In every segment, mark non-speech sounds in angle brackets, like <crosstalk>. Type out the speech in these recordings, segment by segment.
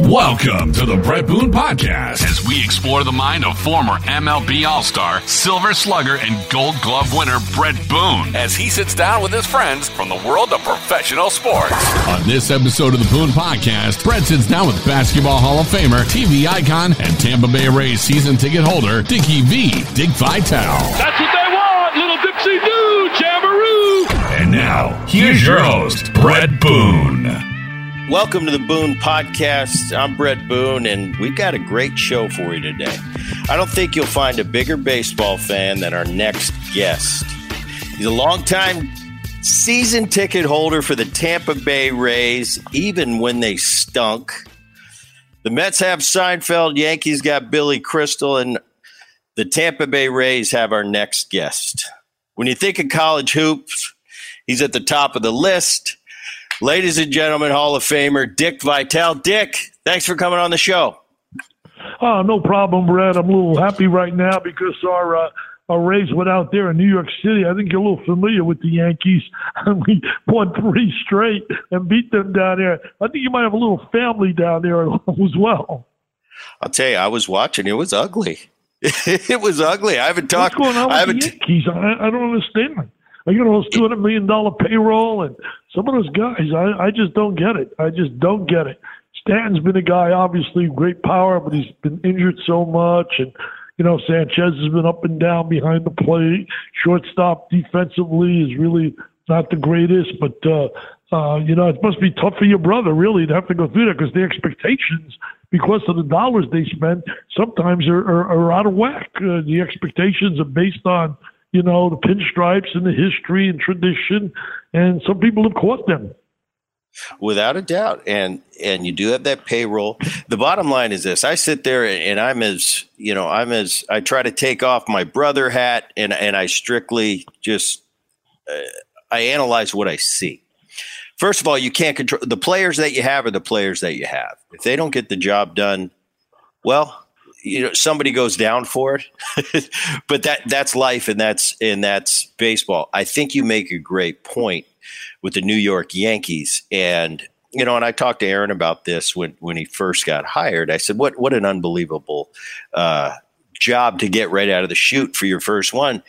Welcome to the Brett Boone Podcast as we explore the mind of former MLB All Star, Silver Slugger, and Gold Glove winner Brett Boone as he sits down with his friends from the world of professional sports. On this episode of the Boone Podcast, Brett sits down with Basketball Hall of Famer, TV icon, and Tampa Bay Rays season ticket holder, Dickie V. Dick Vitale. That's what they want, little Dixie Doo, Jamboree. And now, here's your host, Brett Boone. Welcome to the Boone Podcast. I'm Brett Boone, and we've got a great show for you today. I don't think you'll find a bigger baseball fan than our next guest. He's a longtime season ticket holder for the Tampa Bay Rays, even when they stunk. The Mets have Seinfeld, Yankees got Billy Crystal, and the Tampa Bay Rays have our next guest. When you think of college hoops, he's at the top of the list. Ladies and gentlemen, Hall of Famer Dick Vitale. Dick, thanks for coming on the show. Oh, no problem, Brad. I'm a little happy right now because our uh, our Rays went out there in New York City. I think you're a little familiar with the Yankees. <laughs> And we won three straight and beat them down there. I think you might have a little family down there <laughs> as well. I'll tell you, I was watching. It was ugly. <laughs> it was ugly. I haven't talked. What's going on with I haven't. the Yankees? I, I don't understand. I get all this two hundred million dollar payroll, and some of those guys, I, I just don't get it. I just don't get it. Stanton's been a guy, obviously great power, but he's been injured so much, and you know Sanchez has been up and down behind the plate. Shortstop defensively is really not the greatest, but uh, uh, you know it must be tough for your brother really to have to go through that because the expectations, because of the dollars they spend, sometimes are, are, are out of whack. Uh, the expectations are based on you know, the pinstripes and the history and tradition, and some people have caught them. Without a doubt, and and you do have that payroll. The bottom line is this: I sit there and I'm as you know, I'm as I try to take off my brother hat, and and I strictly just uh, I analyze what I see. First of all, you can't control the players that you have are the players that you have. If they don't get the job done, well, you know somebody goes down for it <laughs> but that that's life and that's and that's baseball. I think you make a great point with the new york yankees and you know and i talked to aaron about this when when he first got hired. I said what what an unbelievable uh, job to get right out of the chute for your first one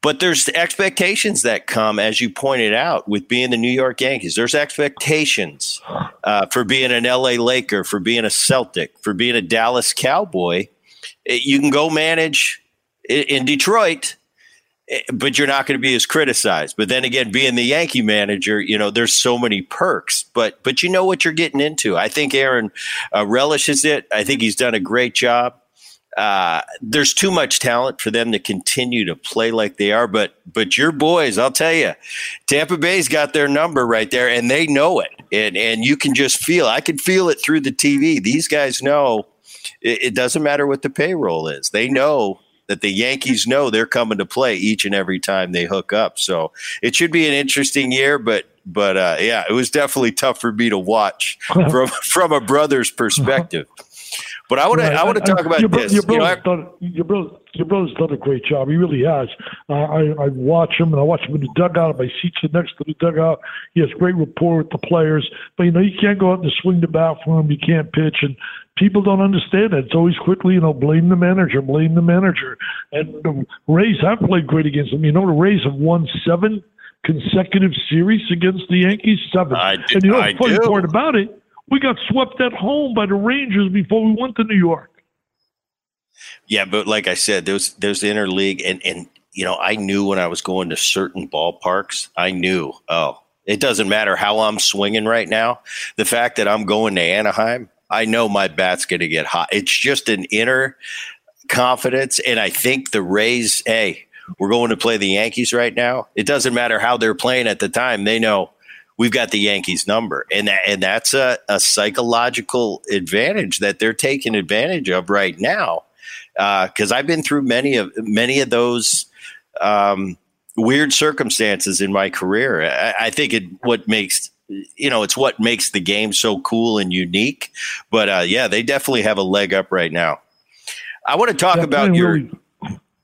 but there's expectations that come, as you pointed out, with being the New York Yankees. There's expectations uh, for being an LA Laker, for being a Celtic, for being a Dallas Cowboy. Eh, you can go manage in Detroit, eh, but you're not going to be as criticized. But then again, being the Yankee manager, you know, there's so many perks. But but you know what you're getting into. I think Aaron uh, relishes it. I think he's done a great job uh, there's too much talent for them to continue to play like they are. But but your boys, I'll tell you, Tampa Bay's got their number right there, and they know it. And and you can just feel. I can feel it through the TV. These guys know it, it doesn't matter what the payroll is. They know that the Yankees know they're coming to play each and every time they hook up. So it should be an interesting year. But but uh, yeah, it was definitely tough for me to watch <laughs> from from a brother's perspective. But I want to I want to talk about your, this. Your you know, brother's, done, your, brother, your brother's done a great job. He really has. Uh, I, I watch him and I watch him in the dugout. My seat's are next to the dugout. He has great rapport with the players. But, you know, you can't go out and swing the bat for him. You can't pitch. And people don't understand that. It's always quickly, you know, blame the manager, blame the manager. And the Rays have played great against them. You know, the Rays have won seven consecutive series against the Yankees. Seven. I do, and you know, the funny do. part about it, we got swept at home by the Rangers before we went to New York. Yeah, but like I said, there's there's the interleague, and and you know, I knew when I was going to certain ballparks, I knew, oh, it doesn't matter how I'm swinging right now. The fact that I'm going to Anaheim, I know my bat's going to get hot. It's just an inner confidence, and I think the Rays, hey, we're going to play the Yankees right now. It doesn't matter how they're playing at the time; they know we've got the Yankees number, and that, and that's a, a psychological advantage that they're taking advantage of right now. Because uh, I've been through many of many of those um, weird circumstances in my career. I, I think it what makes you know it's what makes the game so cool and unique. But uh, yeah, they definitely have a leg up right now. I want to talk Yeah, about your really-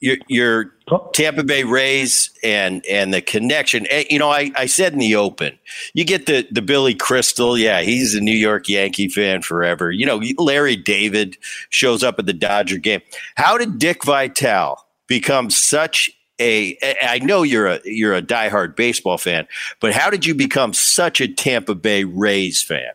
your, your Tampa Bay Rays and and the connection. Eh, you know, I, I said in the open, you get the the Billy Crystal. Yeah, he's a New York Yankee fan forever. You know, Larry David shows up at the Dodger game. How did Dick Vitale become such a? I know you're a you're a diehard baseball fan, but how did you become such a Tampa Bay Rays fan?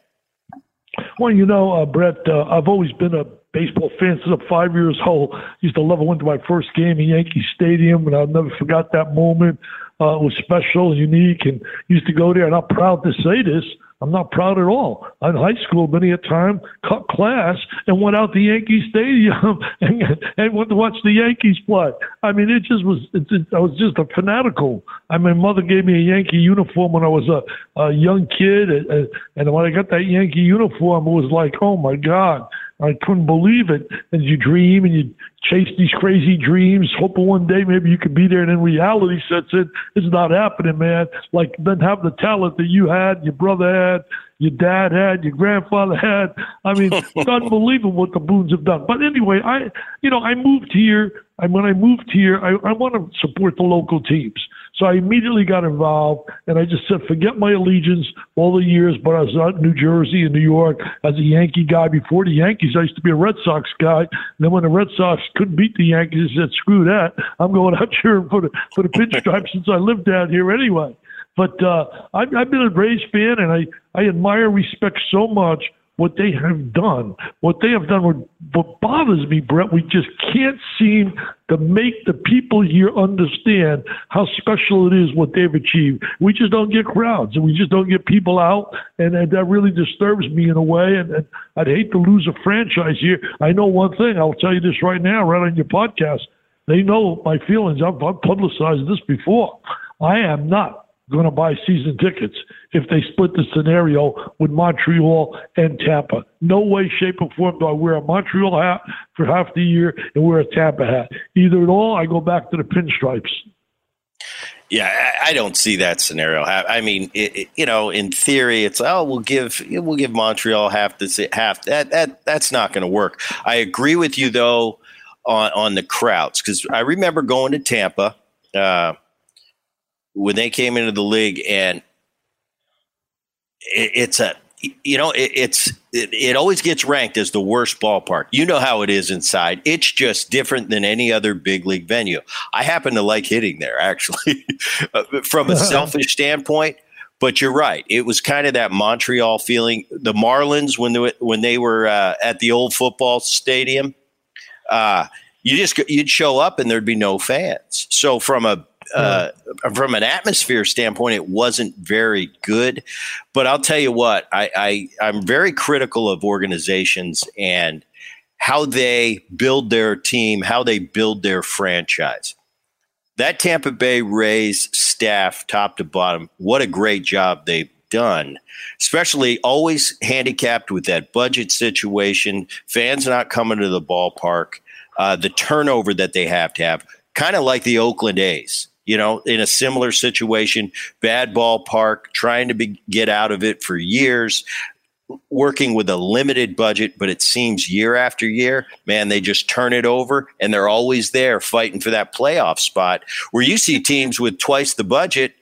Well, you know, uh, Brett, uh, I've always been a baseball fan since I'm five years old. Used to love. I went to my first game in Yankee Stadium, and I'll never forgot that moment. Uh, it was special unique, and used to go there. And I'm not proud to say this. I'm not proud at all. In high school, many a time, cut class and went out to Yankee <laughs> Stadium and, and went to watch the Yankees play. I mean, it just was. It, it, I was just a fanatical. I mean, mother gave me a Yankee uniform when I was a, a young kid, and, and when I got that Yankee uniform, it was like, oh my God. I couldn't believe it. And you dream and you chase these crazy dreams, hoping one day maybe you could be there, and then reality sets in. It's not happening, man. Like, then have the talent that you had, your brother had, your dad had, your grandfather had. I mean, <laughs> it's unbelievable what the Boones have done. But anyway, I, you know, I moved here. And when I moved here, I, I want to support the local teams. So I immediately got involved, and I just said, forget my allegiance all the years, but I was out in New Jersey and New York as a Yankee guy. Before the Yankees, I used to be a Red Sox guy. And then when the Red Sox couldn't beat the Yankees, I said, screw that. I'm going out here for the <laughs> for the pinstripes since I live down here anyway. But uh, I've, I've been a Rays fan, and I I admire, respect so much what they have done. What they have done, what, bothers me, Brett, we just can't seem to make the people here understand how special it is what they've achieved. We just don't get crowds and we just don't get people out. And, and that really disturbs me in a way. And, and I'd hate to lose a franchise here. I know one thing, I'll tell you this right now, right on your podcast. They know my feelings. I've, I've publicized this before. I am not going to buy season tickets if they split the scenario with Montreal and Tampa. No way, shape, or form do I wear a Montreal hat for half the year and wear a Tampa hat. Either at all, I go back to the pinstripes. Yeah, I don't see that scenario. I mean, it, it, you know, in theory, it's oh, we'll give we'll give Montreal half the half that that that's not going to work. I agree with you though on on the crowds because I remember going to Tampa. Uh, when they came into the league, and it, it's a you know it, it's it, it, always gets ranked as the worst ballpark. You know how it is inside. It's just different than any other big league venue. I happen to like hitting there actually, <laughs> uh, from a <laughs> selfish standpoint. But you're right. It was kind of that Montreal feeling. The Marlins when they, were when they were uh, at the old football stadium, uh, you just you'd show up and there'd be no fans. So from a uh, from an atmosphere standpoint, it wasn't very good. But I'll tell you what, I, I I'm very critical of organizations and how they build their team, how they build their franchise. That Tampa Bay Rays staff, top to bottom, what a great job they've done, especially always handicapped with that budget situation, fans not coming to the ballpark, uh, the turnover that they have to have, kind of like the Oakland A's you know, in a similar situation, bad ballpark, trying to be, get out of it for years, working with a limited budget, but it seems year after year, man, they just turn it over and they're always there fighting for that playoff spot. Where you see teams with twice the budget.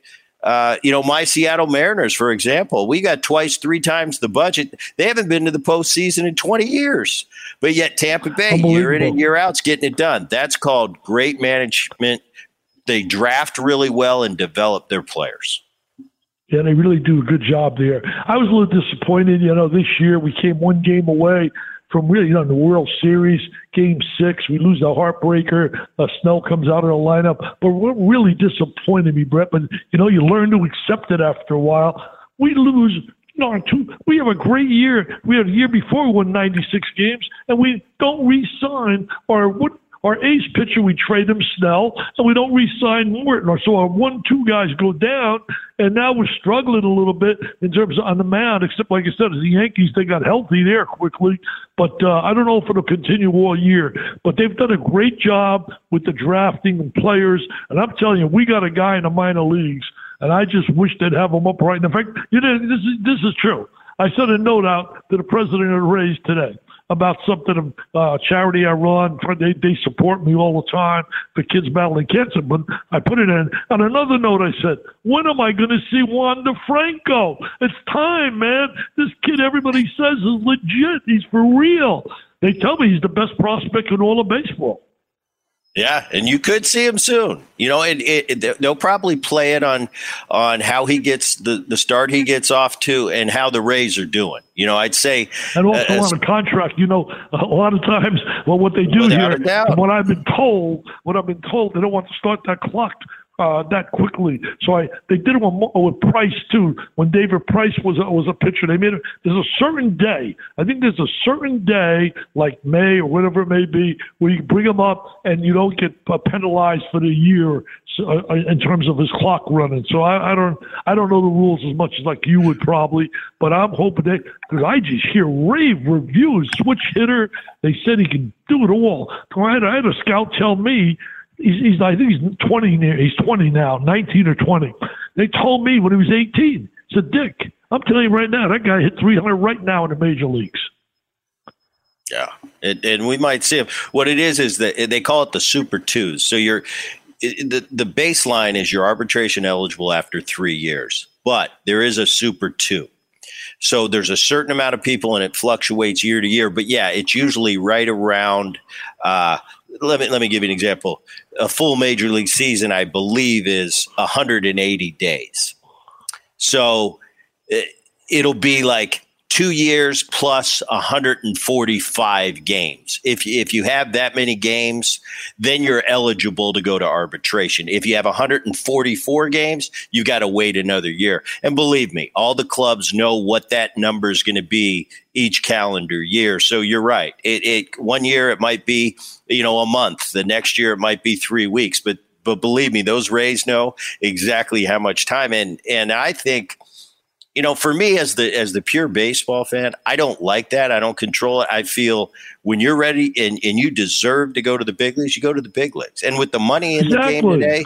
Uh, you know, my Seattle Mariners, for example, we got twice, three times the budget. They haven't been to the postseason in 20 years. But yet Tampa Bay, year in and year out, is getting it done. That's called great management they draft really well and develop their players. Yeah, they really do a good job there. I was a little disappointed. You know, this year we came one game away from really, you know, the World Series, Game Six. We lose the heartbreaker. Uh, Snell comes out of the lineup, but what really disappointed me, Brett. But you know, you learn to accept it after a while. We lose no, two, we have a great year. We had a year before we won 96 games, and we don't re-sign or what our ace pitcher, we trade him Snell, and we don't re-sign Morton. So our one-two guys go down, and now we're struggling a little bit in terms of on the mound. Except, like I said, as the Yankees, they got healthy there quickly. But uh, I don't know if it'll continue all year. But they've done a great job with the drafting and players. And I'm telling you, we got a guy in the minor leagues, and I just wish they'd have him up right. In fact, you know, this is this is true. I sent a note out to the president of the Rays today. About something, of uh, charity I run. They, they support me all the time for kids battling cancer. But I put it in. On another note, I said, when am I going to see Wander Franco? It's time, man. This kid, everybody says, is legit. He's for real. They tell me he's the best prospect in all of baseball. Yeah, and you could see him soon. You know, and it, it, they'll probably play it on on how he gets the, the start he gets off to, and how the Rays are doing. You know, I'd say, and also uh, on a contract. You know, a lot of times, well, what they do here, what I've been told, what I've been told, they don't want to start that clock uh, that quickly. So I they did it with, with Price too. When David Price was a, was a pitcher, they made it. There's a certain day. I think there's a certain day, like May or whatever it may be, where you bring him up and you don't get uh, penalized for the year so, uh, in terms of his clock running. So I, I don't I don't know the rules as much as like you would probably, but I'm hoping that because I just hear rave reviews. Switch hitter, they said he can do it all. I had, I had a scout tell me He's, he's I think he's 20 he's 20 now, 19 or 20. They told me when he was 18. Said Dick, I'm telling you right now, that guy hit 300 right now in the major leagues. Yeah, and, and we might see him. What it is is that they call it the Super Twos. So you're the the baseline is you're arbitration eligible after three years, but there is a Super Two. So there's a certain amount of people, and it fluctuates year to year. But yeah, it's usually right around. Uh, let me let me give you an example. A full major league season, I believe, is 180 days. So it, it'll be like two years plus 145 games. If if you have that many games, then you're eligible to go to arbitration. If you have 144 games, you've got to wait another year. And believe me, all the clubs know what that number is going to be each calendar year. So you're right. It, it one year it might be you know a month. The next year it might be three weeks. But but believe me, those Rays know exactly how much time. And and I think you know, for me as the as the pure baseball fan, I don't like that. I don't control it. I feel when you're ready and, and you deserve to go to the big leagues, you go to the big leagues. And with the money in exactly. the game today,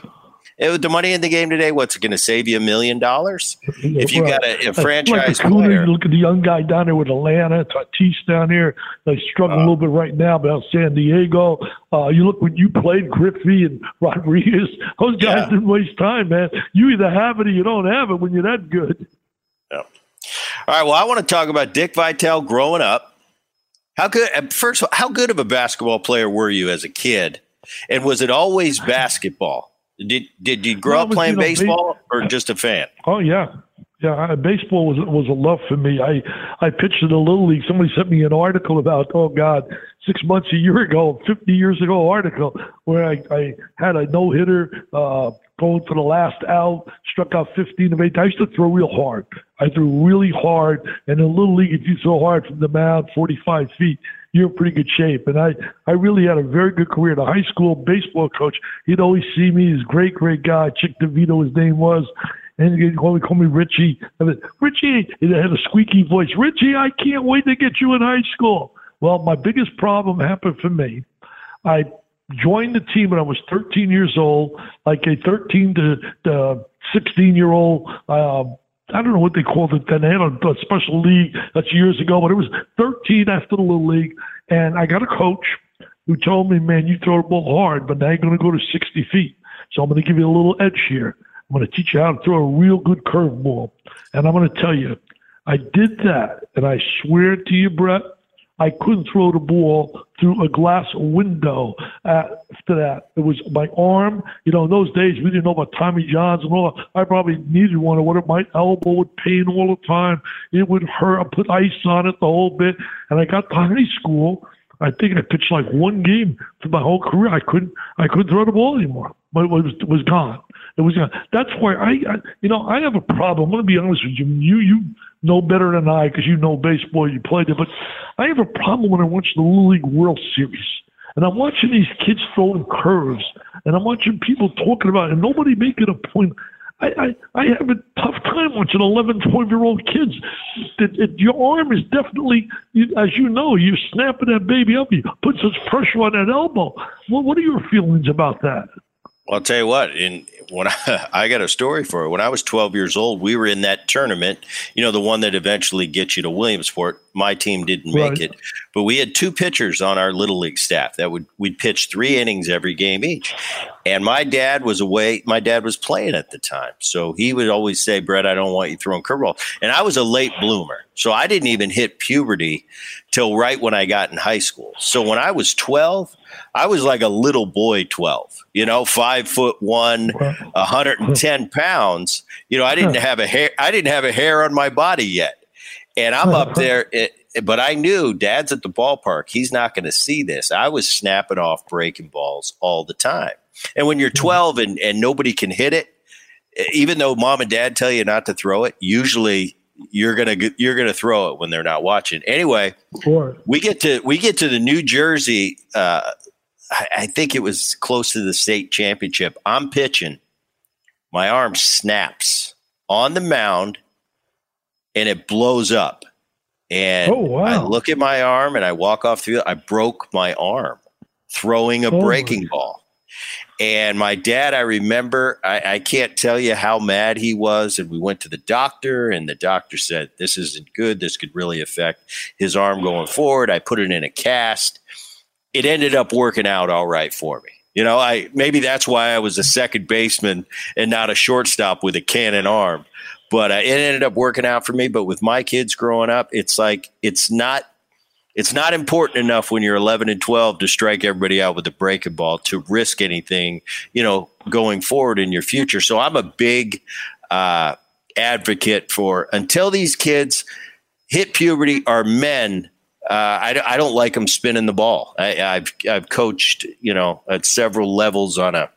with the money in the game today, what's it going to save you a million dollars? If you got a, a franchise like player, look at the young guy down there with Atlanta, Tatis down here. They struggle uh, a little bit right now, but out San Diego. Uh, you look when you played Griffey and <laughs> Rodriguez; those guys yeah. didn't waste time, man. You either have it or you don't have it when you're that good. All right. Well, I want to talk about Dick Vitale growing up. How good? Uh, first, how good of a basketball player were you as a kid? And was it always <laughs> basketball? Did did you grow well, up playing you know, baseball or just a fan? Oh yeah, yeah. Baseball was was a love for me. I I pitched in the little league. Somebody sent me an article about oh God, six months a year ago, fifty years ago, article where I I had a no hitter. Uh, going for the last out, struck out 15 of 8. I used to throw real hard. I threw really hard. And in Little League, if you throw hard from the mound 45 feet, you're in pretty good shape. And I, I really had a very good career. The high school baseball coach, he'd always see me. He's a great, great guy. Chick DeVito, his name was. And he'd call me, call me Richie. I said, Richie, he had a squeaky voice. Richie, I can't wait to get you in high school. Well, my biggest problem happened for me. I joined the team when I was 13 years old, like a 13 to, to 16 year old. Uh, I don't know what they called it then. They had a, a special league that's years ago, but it was 13 after the little league. And I got a coach who told me, man, you throw the ball hard, but now you're going to go to 60 feet. So I'm going to give you a little edge here. I'm going to teach you how to throw a real good curveball. And I'm going to tell you, I did that. And I swear to you, Brett, I couldn't throw the ball through a glass window after that. It was my arm. You know, in those days, we didn't know about Tommy Johns and all. I probably needed one or whatever. My elbow would pain all the time. It would hurt. I put ice on it the whole bit. And I got to high school. I think I pitched like one game for my whole career. I couldn't, I couldn't throw the ball anymore. But it was, it was gone. It was gone. That's why I, I, you know, I have a problem. I'm going to be honest with you. You, you know better than I because you know baseball, you played it. But I have a problem when I watch the Little League World Series. And I'm watching these kids throwing curves, and I'm watching people talking about it, and nobody making a point. I, I, I have a tough time watching 11, 12 year old kids. It, it, your arm is definitely, you, as you know, you're snapping that baby up. You put such pressure on that elbow. Well, what are your feelings about that? Well, I'll tell you what. In when I, <laughs> I got a story for it. When I was 12 years old, we were in that tournament, you know, the one that eventually gets you to Williamsport. My team didn't make right. it, but we had two pitchers on our little league staff that would we'd pitch three innings every game each. And my dad was away. My dad was playing at the time, so he would always say, "Brett, I don't want you throwing curveball." And I was a late bloomer, so I didn't even hit puberty till right when I got in high school. So when I was 12, I was like a little boy 12, you know, five foot one, 110 <laughs> pounds. You know, I didn't have a hair, I didn't have a hair on my body yet. And I'm up <laughs> there, it, but I knew dad's at the ballpark. He's not going to see this. I was snapping off breaking balls all the time. And when you're mm-hmm. 12 and, and nobody can hit it, eh, even though mom and dad tell you not to throw it, usually you're gonna you're gonna throw it when they're not watching. Anyway, sure. we get to we get to the New Jersey. Uh, I, I think it was close to the state championship. I'm pitching. My arm snaps on the mound, and it blows up. And oh, wow. I look at my arm, and I walk off through. I broke my arm throwing a oh, breaking ball. And my dad, I remember, I, I, can't tell you how mad he was. And we went to the doctor, and the doctor said, This isn't good. This could really affect his arm going forward. I put it in a cast. It ended up working out all right for me. You know, I maybe that's why I was a second baseman and not a shortstop with a cannon arm. But uh, it ended up working out for me. But with my kids growing up, it's like it's not it's not important enough when you're 11 and 12 to strike everybody out with a breaking ball to risk anything, you know, going forward in your future. So I'm a big uh, advocate for until these kids hit puberty are men. Uh, I, I, don't like them spinning the ball. I, have I've coached, you know, at several levels on a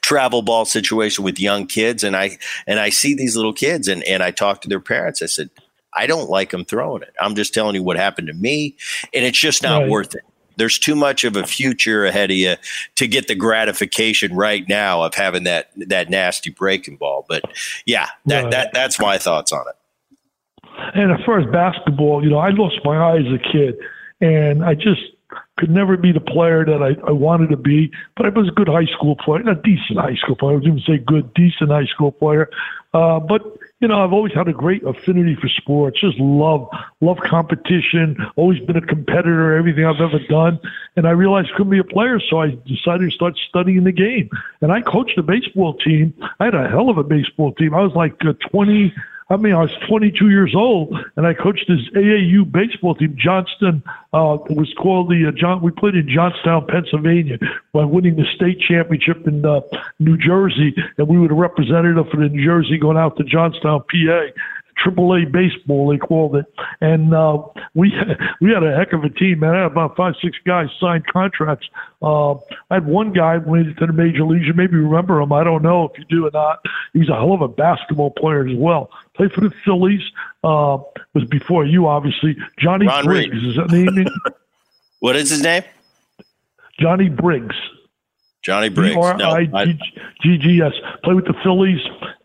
travel ball situation with young kids, and I and I see these little kids, and and I talk to their parents. I said, I don't like them throwing it. I'm just telling you what happened to me, and it's just not right. worth it. There's too much of a future ahead of you to get the gratification right now of having that that nasty breaking ball. But yeah, that, right. that that's my thoughts on it. And as far as basketball, you know, I lost my eye as a kid, and I just could never be the player that I, I wanted to be. But I was a good high school player, not decent high school player. I would even say good, decent high school player. Uh, but you know, I've always had a great affinity for sports. Just love, love competition. Always been a competitor. Everything I've ever done, and I realized I couldn't be a player, so I decided to start studying the game. And I coached a baseball team. I had a hell of a baseball team. I was like uh, 20, I mean, I was 22 years old, and I coached this AAU baseball team. Johnston uh, was called the uh, John. We played in Johnstown, Pennsylvania, by winning the state championship in uh, New Jersey, and we were the representative for the New Jersey going out to Johnstown, PA. Triple A baseball, they called it. And uh, we <laughs> we had a heck of a team, man. I had about five, six guys signed contracts. Uh, I had one guy made it to the major leagues. You maybe remember him. I don't know if you do or not. He's a hell of a basketball player as well. Played for the Phillies. Uh, was before you, obviously. Johnny Ron Briggs Reed. is that name? <laughs> what is his name? Johnny Briggs. Johnny Briggs. B-R-I-G-G-S. Played with the Phillies,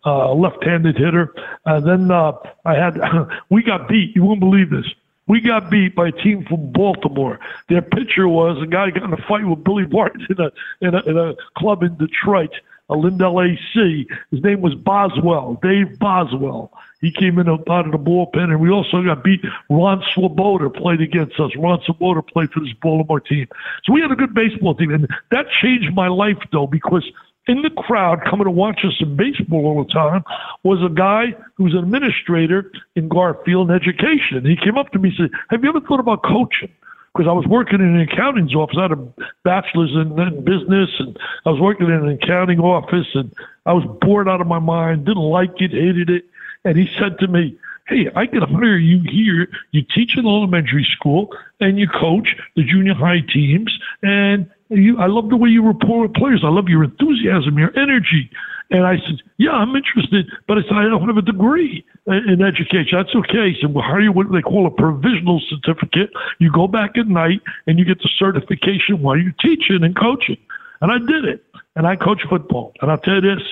uh, left-handed hitter. And then uh, I had, <laughs> we got beat. You won't believe this. We got beat by a team from Baltimore. Their pitcher was a guy got in a fight with Billy Martin in a, in a, in a club in Detroit, Lindell AC. His name was Boswell, Dave Boswell. He came in out of the bullpen, and we also got beat. Ron Swoboda played against us. Ron Swoboda played for this Baltimore team. So we had a good baseball team, and that changed my life, though, because in the crowd coming to watch us in baseball all the time was a guy who was an administrator in Garfield Education. He came up to me and said, Have you ever thought about coaching? Because I was working in an accountant's office. I had a bachelor's in, in business, and I was working in an accounting office, and I was bored out of my mind, didn't like it, hated it and he said to me, Hey, I can hire you here. You teach in elementary school and you coach the junior high teams. And you, I love the way you report players. I love your enthusiasm, your energy. And I said, Yeah, I'm interested, but I said, I don't have a degree in education. That's okay. Well, how you what they call a provisional certificate? You go back at night and you get the certification while you're teaching and coaching. And I did it. And I coach football. And I'll tell you this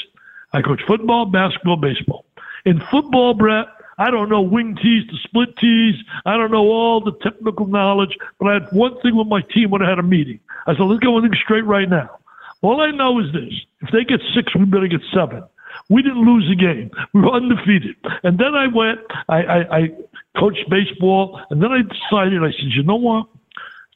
I coach football, basketball, baseball. In football, Brett, I don't know wing tees to split tees. I don't know all the technical knowledge, but I had one thing with my team when I had a meeting. I said, let's go one thing straight right now. All I know is this. If they get six, we better get seven. We didn't lose a game. We were undefeated. And then I went, I, I, I coached baseball, and then I decided, I said, you know what?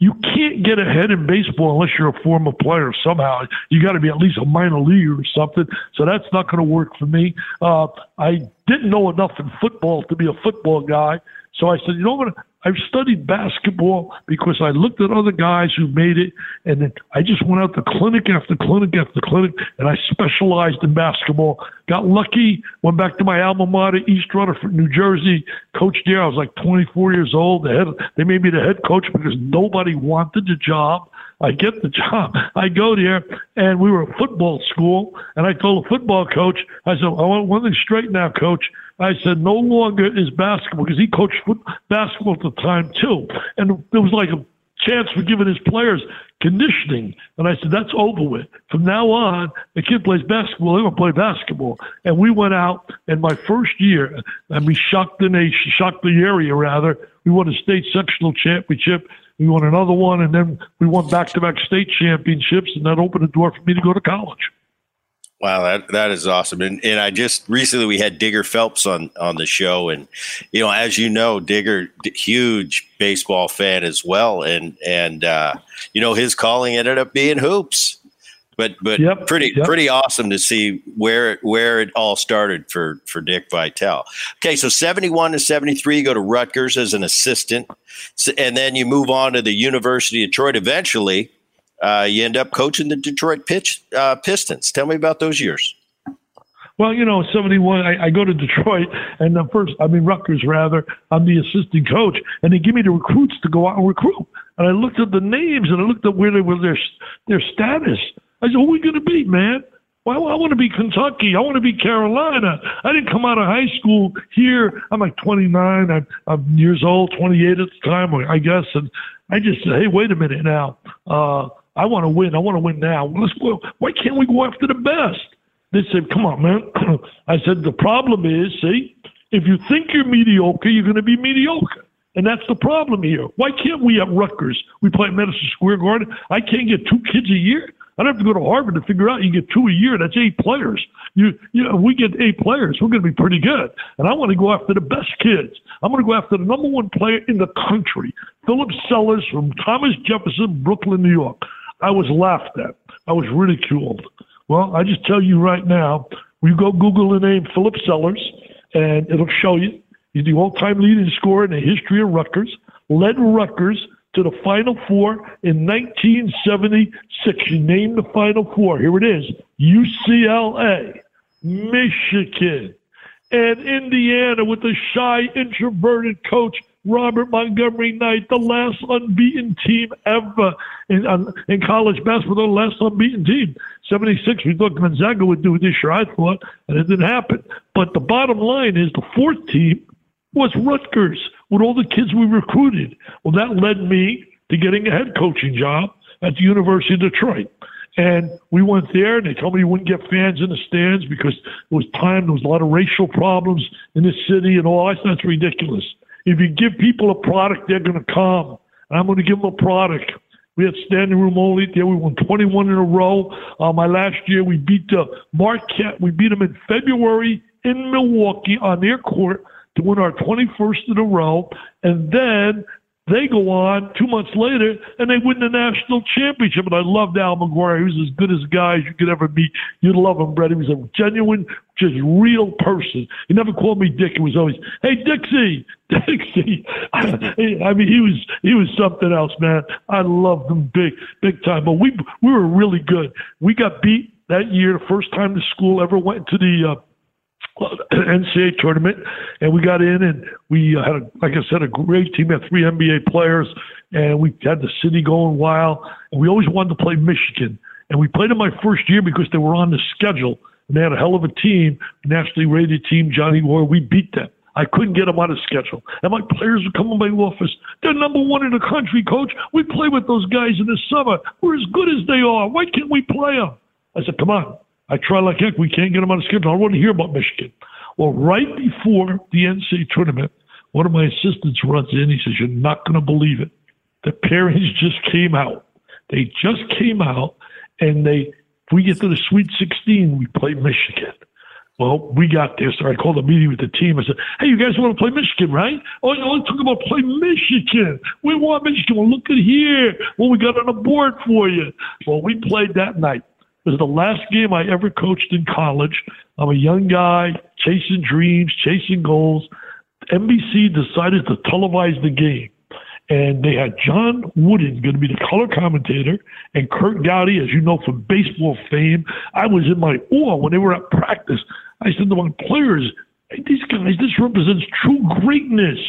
You can't get ahead in baseball unless you're a former player somehow. You got to be at least a minor leaguer or something. So that's not going to work for me. Uh, I didn't know enough in football to be a football guy. So I said, you know what? I've studied basketball because I looked at other guys who made it, and then I just went out to clinic after clinic after clinic, and I specialized in basketball. Got lucky, went back to my alma mater, East Rutherford, New Jersey, coached there. I was like 24 years old. The head, they made me the head coach because nobody wanted the job. I get the <laughs> job. I go there, and we were a football school, and I told the football coach, I said, I want one thing straight now, coach. I said, no longer is basketball, because he coached basketball at the time, too. And there was like a chance for giving his players conditioning. And I said, that's over with. From now on, the kid plays basketball, they're going to play basketball. And we went out, and my first year, and we shocked the nation, shocked the area, rather. We won a state sectional championship. We won another one, and then we won back to back state championships, and that opened the door for me to go to college. Wow, that that is awesome. And and I just recently we had Digger Phelps on on the show, and you know, as you know, Digger huge baseball fan as well, and and uh, you know his calling ended up being hoops. But but yep, pretty yep. pretty awesome to see where it, where it all started for for Dick Vitale. Okay, so seventy one to seventy three, you go to Rutgers as an assistant, and then you move on to the University of Detroit. Eventually, uh, you end up coaching the Detroit pitch, uh, Pistons. Tell me about those years. Well, you know, 71, I, I go to Detroit, and the first, I mean, Rutgers, rather, I'm the assistant coach, and they give me the recruits to go out and recruit. And I looked at the names, and I looked at where they were, their, their status. I said, who are we going to beat, man? Well, I want to be Kentucky. I want to be Carolina. I didn't come out of high school here. I'm like 29. I'm, I'm years old, 28 at the time, I guess. And I just said, hey, wait a minute now. Uh, I want to win. I want to win now. Let's go. Why can't we go after the best? They said, come on, man. <clears throat> I said, the problem is, see, if you think you're mediocre, you're going to be mediocre. And that's the problem here. Why can't we at Rutgers? We play at Madison Square Garden. I can't get two kids a year. I don't have to go to Harvard to figure out you get two a year. That's eight players. You, you know, we get eight players. We're going to be pretty good. And I want to go after the best kids. I'm going to go after the number one player in the country, Philip Sellers from Thomas Jefferson, Brooklyn, New York. I was laughed at. I was ridiculed. Well, I just tell you right now, you go Google the name Philip Sellers, and it'll show you. He's the all-time leading scorer in the history of Rutgers. Led Rutgers to the Final Four in 1976. You name the Final Four. Here it is: UCLA, Michigan, and Indiana with a shy, introverted coach Robert Montgomery Knight, the last unbeaten team ever in, uh, in college basketball, the last unbeaten team. 76, we thought Gonzaga would do this year, I thought, and it didn't happen. But the bottom line is the fourth team was Rutgers with all the kids we recruited. Well, that led me to getting a head coaching job at the University of Detroit. And we went there, and they told me you wouldn't get fans in the stands because it was time. There was a lot of racial problems in the city and all. I thought that's ridiculous. If you give people a product, they're going to come. And I'm going to give them a product. We had standing room only there. We won 21 in a row. Uh, my last year, we beat the Marquette. We beat them in February in Milwaukee on their court to win our 21st in a row. And then they go on two months later and they win the national championship. And I loved Al McGuire. He was as good as a guy as you could ever meet. You'd love him, Brett. He was a genuine, just real person. He never called me Dick. He was always, "Hey, Dixie, <laughs> Dixie." I mean, he was he was something else, man. I loved him big, big time. But we we were really good. We got beat that year, first time the school ever went to the uh, <coughs> NCAA tournament, and we got in, and we uh, had, a, like I said, a great team. Had three NBA players, and we had the city going wild. And we always wanted to play Michigan, and we played them my first year because they were on the schedule, and they had a hell of a team, nationally rated team. Johnny Orr, we beat them. I couldn't get them on the schedule, and my players would come in my office. They're number one in the country, coach. We play with those guys in the summer. We're as good as they are. Why can't we play them? I said, come on. I try like heck. We can't get them on the schedule. I don't want to hear about Michigan. Well, right before the NCAA tournament, one of my assistants runs in. He says, You're not going to believe it. The parents just came out. They just came out and they If we get to the Sweet 16, we play Michigan. Well, we got there, so I called a meeting with the team. I said, "Hey, you guys want to play Michigan, right? Oh, you want talk about play Michigan? We want Michigan. Well, look at here. Well, we got on the board for you. Well, we played that night. Was the last game I ever coached in college. I'm a young guy chasing dreams, chasing goals. NBC decided to televise the game and they had John Wooden going to be the color commentator, and Curt Gowdy, as you know from baseball fame. I was in my awe when they were at practice. I said to my players, hey, "These guys, this represents true greatness."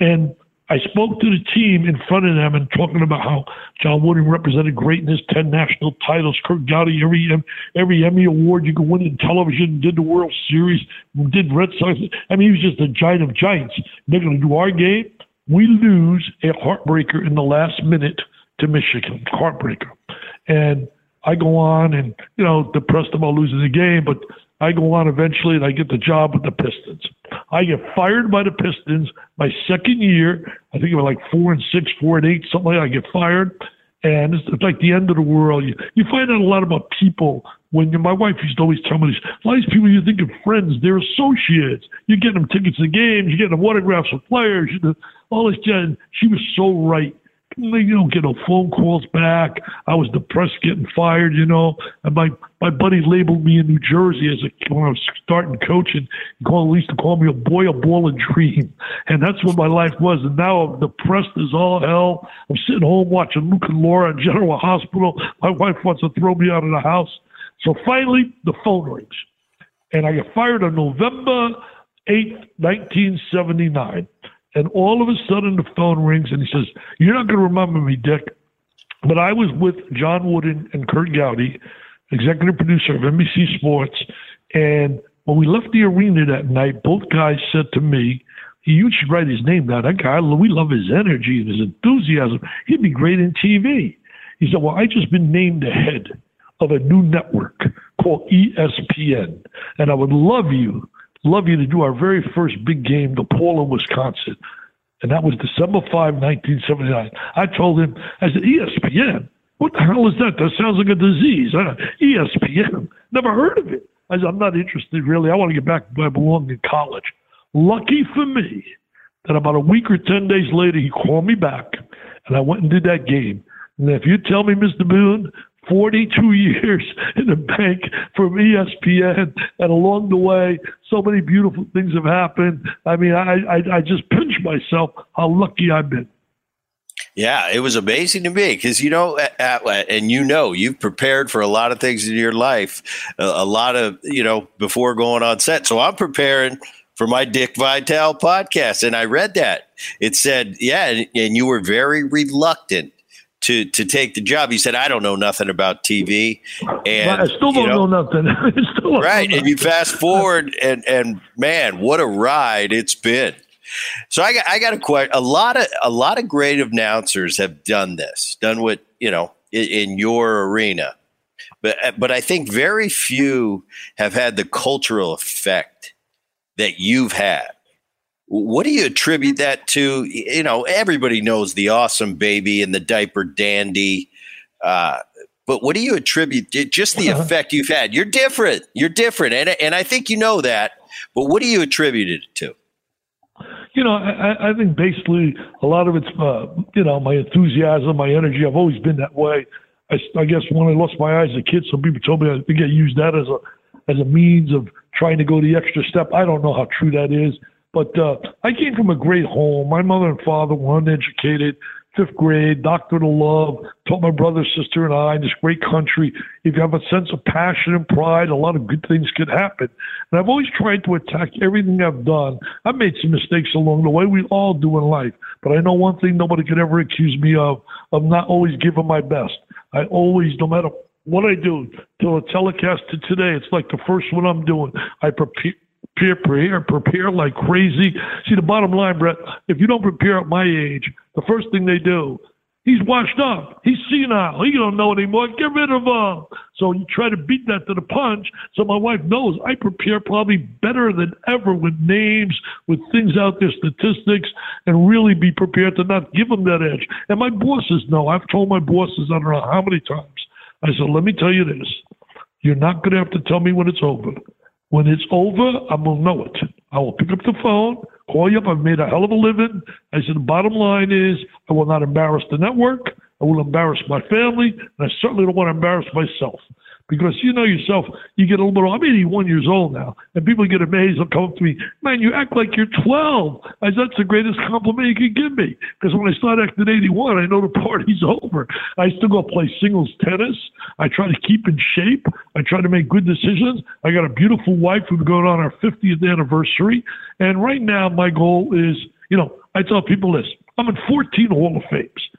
And I spoke to the team in front of them and talking about how John Wooden represented greatness, ten national titles, Curt Gowdy every every Emmy award you could win in television, did the World Series, did Red Sox. I mean, he was just a giant of giants. They're going to do our game we lose a heartbreaker in the last minute to Michigan, heartbreaker. And I go on and, you know, depressed about losing the game, but I go on eventually and I get the job with the Pistons. I get fired by the Pistons my second year. I think it was like four and six, four and eight, something like that. I get fired. And it's, it's like the end of the world. You, you find out a lot about people when you, my wife used to always tell me this. A lot of these people you think of friends, they're associates. You get them tickets to games, you get them autographs of players. All this jazz. She was so right. You don't get no phone calls back. I was depressed getting fired, you know. And my my buddy labeled me in New Jersey as a when I was starting coaching. He called at least to call me a boy, a ball, and dream. And that's what my life was. And now I'm depressed as all hell. I'm sitting home watching Luke and Laura in General Hospital. My wife wants to throw me out of the house. So finally, the phone rings, and I get fired on November eighth, nineteen seventy nine. And all of a sudden, the phone rings, and he says, "You're not going to remember me, Dick, but I was with John Wooden and Curt Gowdy, executive producer of NBC Sports, and when we left the arena that night, both guys said to me." You should write his name down. That guy, we love his energy and his enthusiasm. He'd be great in TV. He said, Well, I just been named the head of a new network called ESPN, and I would love you love you to do our very first big game, DePaul, Wisconsin. And that was December 5, 1979. I told him, I said, ESPN? What the hell is that? That sounds like a disease. ESPN? Never heard of it. I said, I'm not interested really. I want to get back where I belong in college. Lucky for me that about a week or 10 days later, he called me back and I went and did that game. And if you tell me, Mr. Boone, 42 <laughs> years in the bank from ESPN, and along the way, so many beautiful things have happened. I mean, I, I, I just pinch myself how lucky I've been. Yeah, it was amazing to me because you know, at, and you know, you've prepared for a lot of things in your life, a, a, lot of you know before going on set. So I'm preparing for my Dick Vitale podcast, and I read that it said, yeah, and, and you were very reluctant to to take the job. He said, "I don't know nothing about TV," and I still don't know, know, nothing. <laughs> still right, know and you fast forward, and and man, what a ride it's been. So I got I got a question. A lot of a lot of great announcers have done this, done what you know in, in your arena, but but I think very few have had the cultural effect that you've had. What do you attribute that to? You know, everybody knows the awesome baby and the diaper dandy. Uh, but what do you attribute just the uh-huh. effect you've had? You're different. You're different, and and I think you know that. But what do you attribute it to? You know, I, I think basically a lot of it's uh, you know my enthusiasm, my energy. I've always been that way. I, I guess when I lost my eyes as a kid, some people told me I think I used that as a as a means of trying to go the extra step. I don't know how true that is. But uh, I came from a great home. My mother and father were uneducated, fifth grade, doctorate of love, taught my brother, sister, and I in this great country. If you have a sense of passion and pride, a lot of good things could happen. And I've always tried to attack everything I've done. I've made some mistakes along the way. We all do in life. But I know one thing nobody could ever accuse me of, of not always giving my best. I always, no matter what I do, till a telecast to today, it's like the first one I'm doing. I prepare, prepare, prepare, prepare like crazy. See, the bottom line, Brett, if you don't prepare at my age, the first thing they do, he's washed up. He's senile. He don't know anymore. Get rid of him. So you try to beat that to the punch. So my wife knows I prepare probably better than ever with names, with things out there, statistics, and really be prepared to not give them that edge. And my bosses know. I've told my bosses, I don't know how many times, I said, let me tell you this. You're not going to have to tell me when it's over. When it's over, I will know it. I will pick up the phone, call you up. I've made a hell of a living. I said, the bottom line is I will not embarrass the network. I will embarrass my family, and I certainly don't want to embarrass myself because you know yourself, you get a little bit. I'm 81 years old now, and people get amazed. They'll come up to me, man, you act like you're 12. I said, that's the greatest compliment you can give me. Because when I start acting 81, I know the party's <laughs> over. I still go play singles tennis. I try to keep in shape. I try to make good decisions. I got a beautiful wife. We're going on our 50th anniversary, and right now my goal is, you know, I tell people this: I'm in 14 Hall of Fames.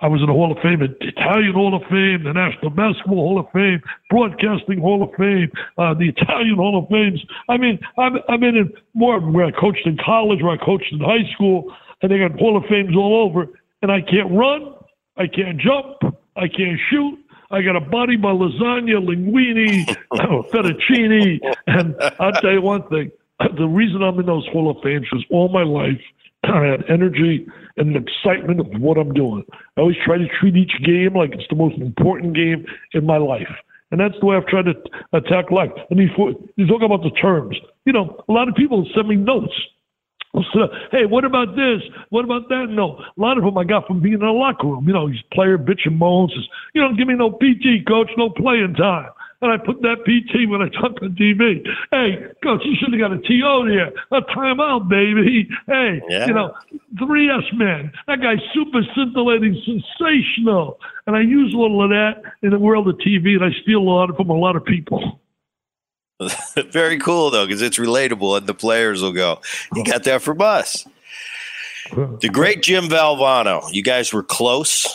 I was in the Hall of Fame, Italian Hall of Fame, the National Basketball Hall of Fame, Broadcasting Hall of Fame, uh, the Italian Hall of Fames. I mean, I'm, I'm in more where I coached in college, where I coached in high school, and they got Hall of Fames all over. And I can't run, I can't jump, I can't shoot. I got a body by lasagna, linguine, <coughs> fettuccine, and I'll tell you one thing: <coughs> the reason I'm in those Hall of Fames was all my life I had energy and an excitement of what I'm doing. I always try to treat each game like it's the most important game in my life. And that's the way I've tried to attack life. And you, you talk about the terms. You know, a lot of people send me notes. So, hey, what about this? What about that? No, a lot of them I got from being in the locker room. You know, these player bitch and moans. You don't give me no PT, coach, no playing time and I put that PT when I talk on TV. Hey, coach, you should have got a TO there, a timeout, baby. Hey, yeah. you know, three S man. That guy's super scintillating, sensational. And I use a little of that in the world of TV, and I steal a lot from a lot of people. <laughs> Very cool though, because it's relatable, and the players will go, "You got that from us." The great Jim Valvano. You guys were close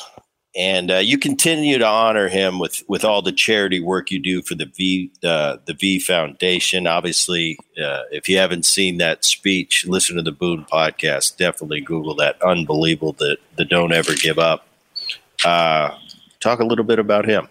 and uh, you continue to honor him with with all the charity work you do for the V uh, the V Foundation. Obviously, uh, if you haven't seen that speech, listen to the Boone podcast. Definitely Google that. Unbelievable that the Don't Ever Give Up. Uh, talk a little bit about him.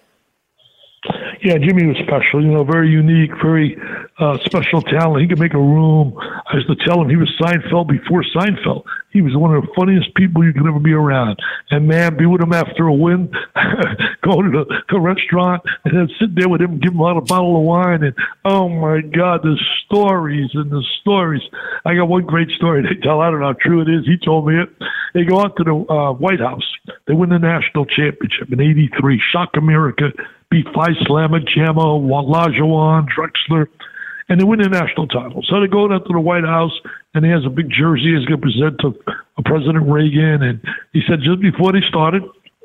Yeah, Jimmy was special. You know, very unique, very uh, special talent. He could make a room. I used to tell him he was Seinfeld before Seinfeld. He was one of the funniest people you could ever be around. And man, be with him after a win, <laughs> go to the, the restaurant and then sit there with him, give him out a bottle of wine, and oh my God, the stories and the stories. I got one great story they tell. I don't know how true it is. He told me it. They go out to the uh, White House. They win the national championship in '83. Shock America beat Phi Slama, Jama, Olajuwon, Drexler and they win the national title. So they go down to the White House, and he has a big jersey he's going to present to uh, President Reagan. And he said just before they started,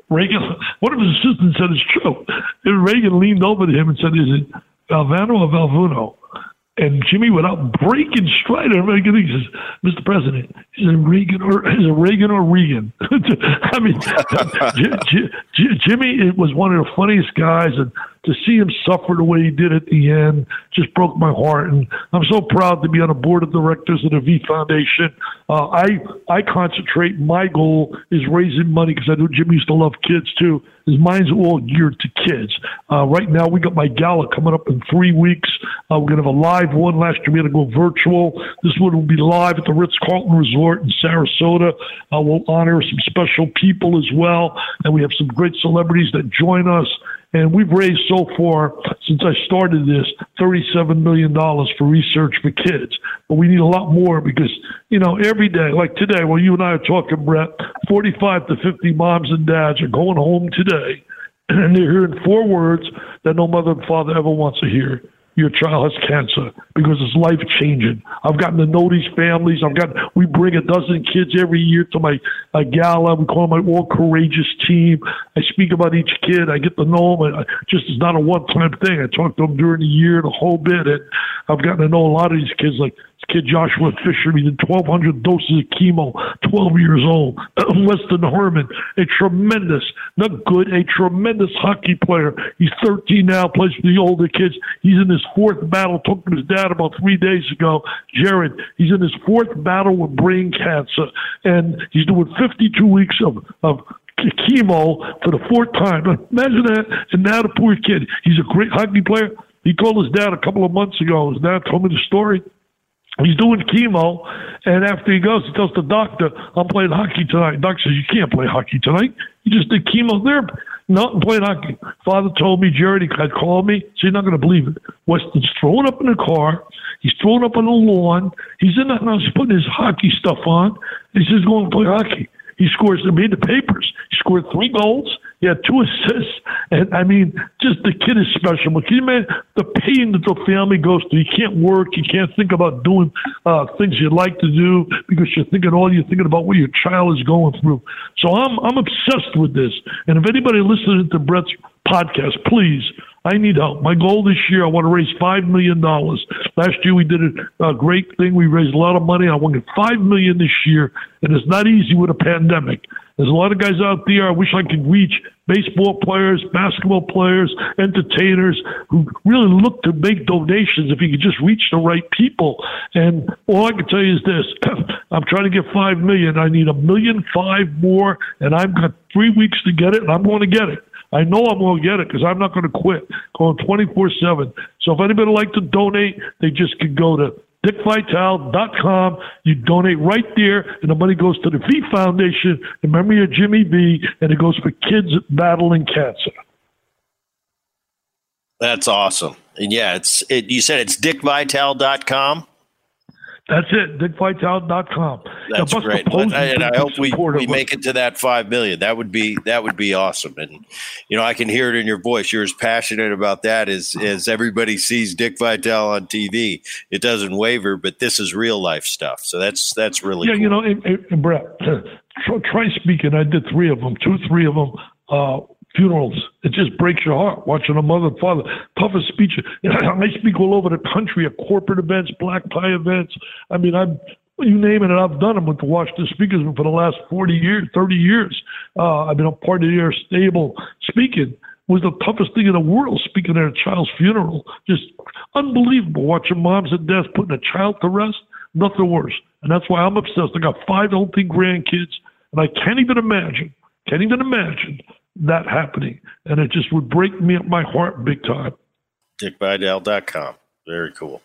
Reagan, <laughs> one of his assistants said it's true. And Reagan leaned over to him and said, "Is it Valvano or Valvuno?" And Jimmy, without breaking stride anything, he says, Mr. President, is it Reagan or is it Reagan or Regan? <laughs> I mean, <laughs> J- J- J- Jimmy was one of the funniest guys, and to see him suffer the way he did at the end just broke my heart. And I'm so proud to be on the board of directors of the V Foundation. Uh, I I concentrate. My goal is raising money because I know Jimmy used to love kids too. His mind's all geared to kids. Uh, right now, we got my gala coming up in three weeks. Uh, we're gonna have a live one. Last year we had to go virtual. This one will be live at the Ritz Carlton Resort in Sarasota. Uh, we'll honor some special people as well, and we have some great celebrities that join us. And we've raised so far, since I started this, $37 million for research for kids. But we need a lot more because, you know, every day, like today, while you and I are talking, Bret, 45 to 50 moms and dads are going home today <clears throat> and they're hearing four words that no mother and father ever wants to hear your child has cancer because it's life changing. I've gotten to know these families. I've got we bring a dozen kids every year to my uh, gala. We call my all courageous team. I speak about each kid. I get to know them. I, just it's not a one time thing. I talk to them during the year, the whole bit, and I've gotten to know a lot of these kids. Like kid Joshua Fisher. He did 1,200 doses of chemo, 12 years old. <clears throat> Weston Herman, a tremendous, not good, a tremendous hockey player. He's 13 now, plays for the older kids. He's in his fourth battle. Took to his dad about three days ago. Jared, he's in his fourth battle with brain cancer, and he's doing 52 weeks of of chemo for the fourth time. <laughs> Imagine that. And now the poor kid, he's a great hockey player. He called his dad a couple of months ago. His dad told me the story He's doing chemo, and after he goes, he tells the doctor, "I'm playing hockey tonight." The doctor says, "You can't play hockey tonight. You just did chemotherapy." No, I'm playing hockey. Father told me, Jerry he had called me. So you're not going to believe it. Weston's thrown up in the car. He's thrown up on the lawn. He's in the house putting his hockey stuff on. He says, going to play hockey. He scores, I made the papers. He scored three goals. He had two assists. And I mean, just the kid is special. But can you imagine the pain that the family goes through? You can't work. You can't think about doing uh, things you'd like to do because you're thinking all you're thinking about what your child is going through. So I'm I'm obsessed with this. And if anybody listening to Bret's podcast, please I need help. My goal this year, I want to raise five million dollars. Last year we did a, a, great thing. We raised a lot of money. I want to get five million this year, and it's not easy with a pandemic. There's a lot of guys out there. I wish I could reach baseball players, basketball players, entertainers who really look to make donations if you could just reach the right people. And all I can tell you is this <clears throat> I'm trying to get five million. I need a million five more, and I've got three weeks to get it, and I'm going to get it. I know I'm going to get it because I'm not going to quit. Going 24 7. So if anybody would like to donate, they just can go to dickvitale.com. You donate right there, and the money goes to the V Foundation in memory of Jimmy V, and it goes for kids battling cancer. That's awesome. And yeah, it's it, you said it's dickvitale.com. That's it, dickvitale.com. That's now, great. And I hope we, we make it to that five million. That would be that would be awesome. And you know, I can hear it in your voice. You're as passionate about that as as everybody sees Dick Vitale on TV. It doesn't waver, but this is real life stuff. So that's that's really yeah. Cool. You know, and, and Bret, <clears throat> try speaking. I did three of them, two, three of them. Uh, funerals. It just breaks your heart watching a mother and father. Toughest speech. <clears throat> I speak all over the country at corporate events, black tie events. I mean, I'm you name it, and I've done them with the Washington Speakers for the last 40 years, 30 years. Uh, I've been a part of their stable speaking was the toughest thing in the world speaking at a child's funeral. Just unbelievable watching moms at death putting a child to rest. Nothing worse. And that's why I'm obsessed. I got five healthy grandkids, and I can't even imagine, can't even imagine that happening. And it just would break me up my heart big time. DickVitale.com. Very cool.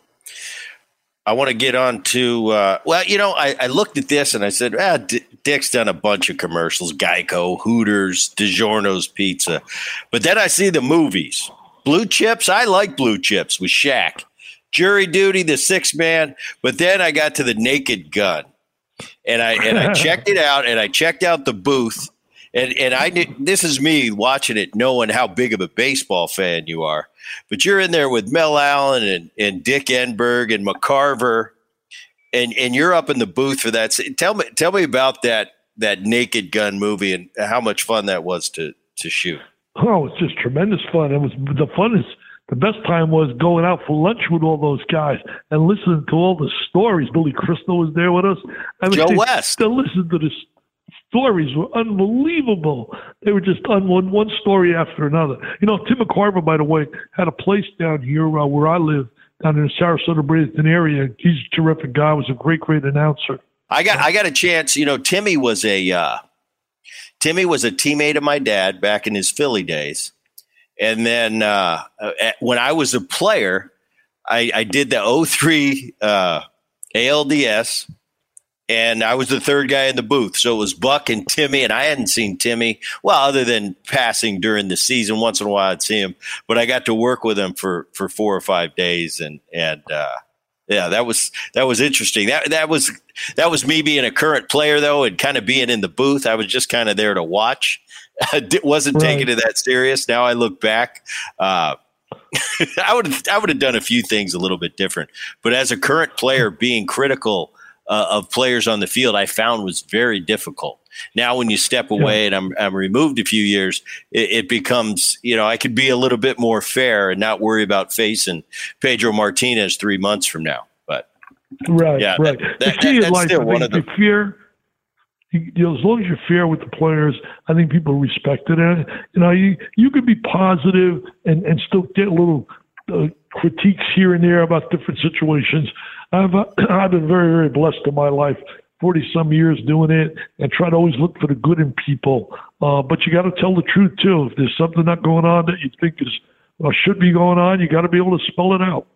I want to get on to, uh, well, you know, I, I, looked at this and I said, ah, D- Dick's done a bunch of commercials Geico, Hooters, DiGiorno's Pizza. But then I see the movies. Blue Chips, I like Blue Chips with Shaq. Jury Duty, The Sixth Man. But then I got to the Naked Gun. And I and I <laughs> checked it out and I checked out the booth and and I this is me watching it, knowing how big of a baseball fan you are. But you're in there with Mel Allen and, and Dick Enberg and McCarver, and and you're up in the booth for that. Tell me tell me about that that Naked Gun movie and how much fun that was to to shoot. Oh, it's just tremendous fun. It was the fun is the best time was going out for lunch with all those guys and listening to all the stories. Billy Crystal was there with us. I mean, Joe West. To listen to this stories were unbelievable. They were just on one, one story after another. You know, Tim McCarver, by the way, had a place down here uh, where I live, down in the Sarasota Bradenton area. He's a terrific guy. Was a great, great announcer. I got I got a chance. You know, Timmy was a uh, Timmy was a teammate of my dad back in his Philly days, and then uh, when I was a player, I, I did the 03 uh, ALDS and I was the third guy in the booth. So it was Buck and Timmy, and I hadn't seen Timmy well, other than passing during the season. Once in a while, I'd see him, but I got to work with him for for four or five days, and and uh, yeah, that was that was interesting. That that was that was me being a current player though, and kind of being in the booth. I was just kind of there to watch. <laughs> I wasn't right. taking it that serious. Now I look back. Uh, <laughs> I would I would have done a few things a little bit different, but as a current player, being critical uh, of players on the field, I found was very difficult. Now, when you step away yeah. and I'm, I'm removed a few years, it, it, becomes, you know, I could be a little bit more fair and not worry about facing Pedro Martinez three months from now. But right, yeah, right. That, that, the key that, is like I of the fear. You, you know, as long as you're fair with the players, I think people respect it. And you know, you you could be positive and and still get a little uh, critiques here and there about different situations. I've uh, <clears throat> I've been very very blessed in my life. 40 some years doing it and try to always look for the good in people. Uh, but you got to tell the truth too. If there's something not going on that you think is or should be going on, you got to be able to spell it out.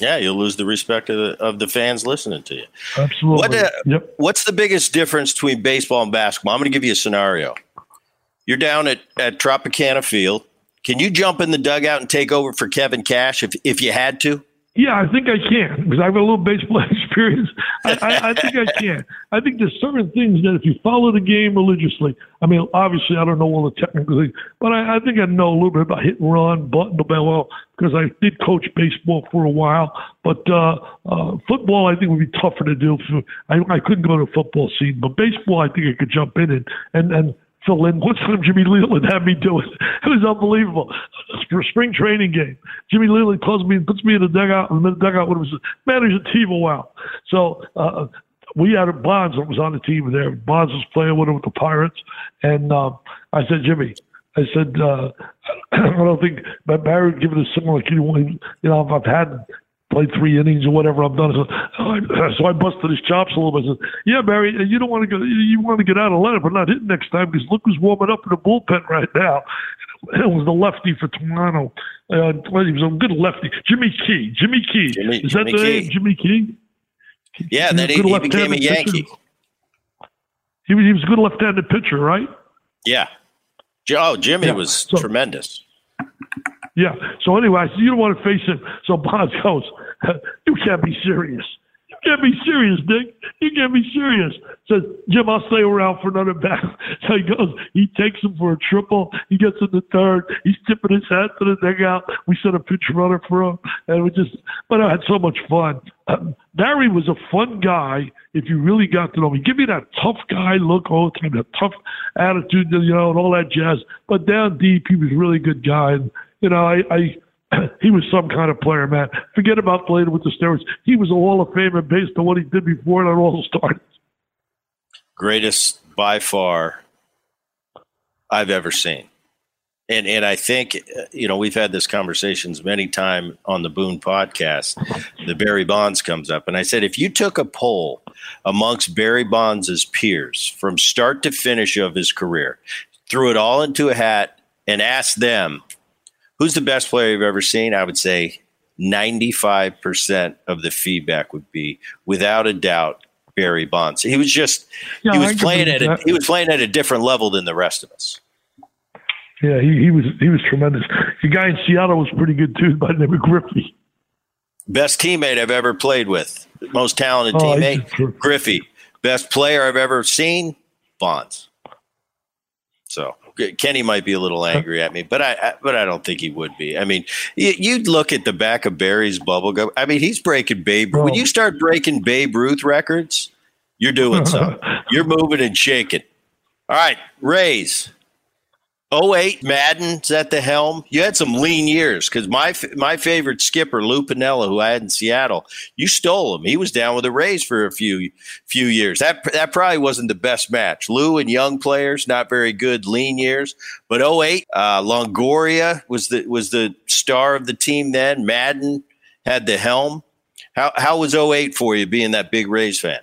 Yeah, you'll lose the respect of the, of the fans listening to you. Absolutely. What, uh, yep. What's the biggest difference between baseball and basketball? I'm going to give you a scenario. You're down at, at Tropicana Field. Can you jump in the dugout and take over for Kevin Cash if, if you had to? Yeah, I think I can because I have a little baseball <laughs> experience. I, I, I think I can. I think there's certain things that if you follow the game religiously, I mean, obviously I don't know all the technical things, but I, I think I know a little bit about hit and run, button the bell because I did coach baseball for a while. But uh, uh, football, I think would be tougher to do. For, I, I couldn't go to a football scene, but baseball, I think I could jump in and and and fill in. Time Jimmy Leyland had me do it. <laughs> It was unbelievable. For a spring training game, Jimmy Leyland calls me and puts me in the dugout, in the dugout it was manager team a while. So uh, we had a Bonds that was on the team there. Bonds was playing with him with the Pirates, and uh, I said, Jimmy, I said, uh, <clears throat> I don't think Barry would give it a similar. You know, if I've had played three innings or whatever I've done. So I, <clears throat> so I busted his chops a little bit. I said, "Yeah, Barry, you don't want to go. You want to get out of Leonard, but not hit next time because look who's warming up in the bullpen right now." It was the lefty for Toronto. Uh, he was a good lefty, Jimmy Key. Jimmy Key. Jimmy, Is that Jimmy the Key. name, Jimmy Key? Yeah, He was he, a he became a left-handed pitcher. Yankee. He was, he was a good left-handed pitcher, right? Yeah. Oh, Jimmy Yeah, was so- tremendous. Yeah. So anyway, I said, you don't want to face him. So Bonds goes, <laughs> you can't be serious. You can't be serious, Dick. You can't be serious. Says, Jim, I'll stay around for another bat. So <laughs> he goes, he takes him for a triple. He gets in the third. He's tipping his hat to the dugout. We sent a pitch runner for him. And we just, but I had so much fun. Um, Barry was a fun guy if you really got to know him. Give me that tough guy look all the time, that tough attitude, you know, and all that jazz. But down deep, he was a really good guy. And, you know, I, I <clears throat> he was some kind of player, man. Forget about playing with the steroids. He was a Hall of Famer based on what he did before it all started. Greatest by far I've ever seen. And and I think you know we've had this conversations many time on the Boone podcast. The Barry Bonds comes up, and I said if you took a poll amongst Barry Bonds' peers from start to finish of his career, threw it all into a hat, and asked them who's the best player you've ever seen, I would say 95% of the feedback would be without a doubt Barry Bonds. He was just Yeah, he was playing at a, he was playing at a different level than the rest of us. Yeah, he, he was he was tremendous. The guy in Seattle was pretty good too, by the name of Griffey. Best teammate I've ever played with. Most talented Oh, teammate, Griffey. Best player I've ever seen, Bonds. So Kenny might be a little angry at me, but I, I but I don't think he would be. I mean, you, you'd look at the back of Barry's bubble gum. I mean, he's breaking Babe. When you start breaking Babe Ruth records, you're doing <laughs> something. You're moving and shaking. All right, Rays. 08 Maddon's at the helm. You had some lean years because my my favorite skipper Lou Piniella, who I had in Seattle, you stole him. He was down with the Rays for a few few years. That that probably wasn't the best match. Lou and young players, not very good lean years. But 08, uh, Longoria was the was the star of the team then. Maddon had the helm. How how was 08 for you being that big Rays fan?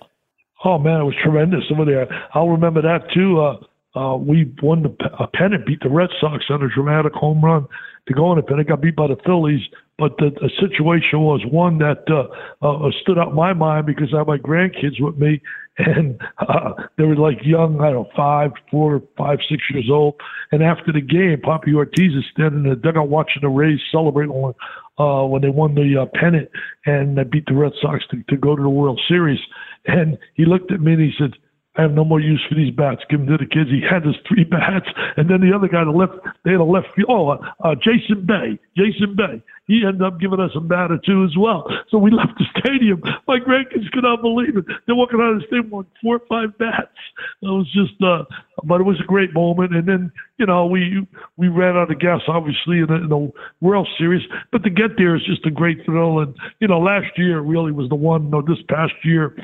Oh man, it was tremendous there. I'll remember that too. Uh, uh, we won the a pennant, beat the Red Sox on a dramatic home run to go on the pennant. Got beat by the Phillies, but the, the situation was one that uh, uh, stood out in my mind because I had my grandkids with me, <laughs> and uh, they were like young, I don't know, five, four, five, six years old. And after the game, Papi Ortiz is standing in the dugout watching the Rays celebrate when, uh, when they won the uh, pennant and they beat the Red Sox to, to go to the World Series. And he looked at me and he said, I have no more use for these bats. Give them to the kids. He had his three <laughs> bats, and then the other guy, the left, they had a left field. Oh, uh, uh, Jason Bay, Jason Bay. He ended up giving us a bat or two as well. So we <laughs> left the stadium. My grandkids could not believe it. They're walking out of the stadium with four or five bats. It was just, uh, but it was a great moment. And then, you know, we we ran out of gas, obviously, in the, in the World Series. But to get there is just a great thrill. And you know, last year really was the one. No, this past year.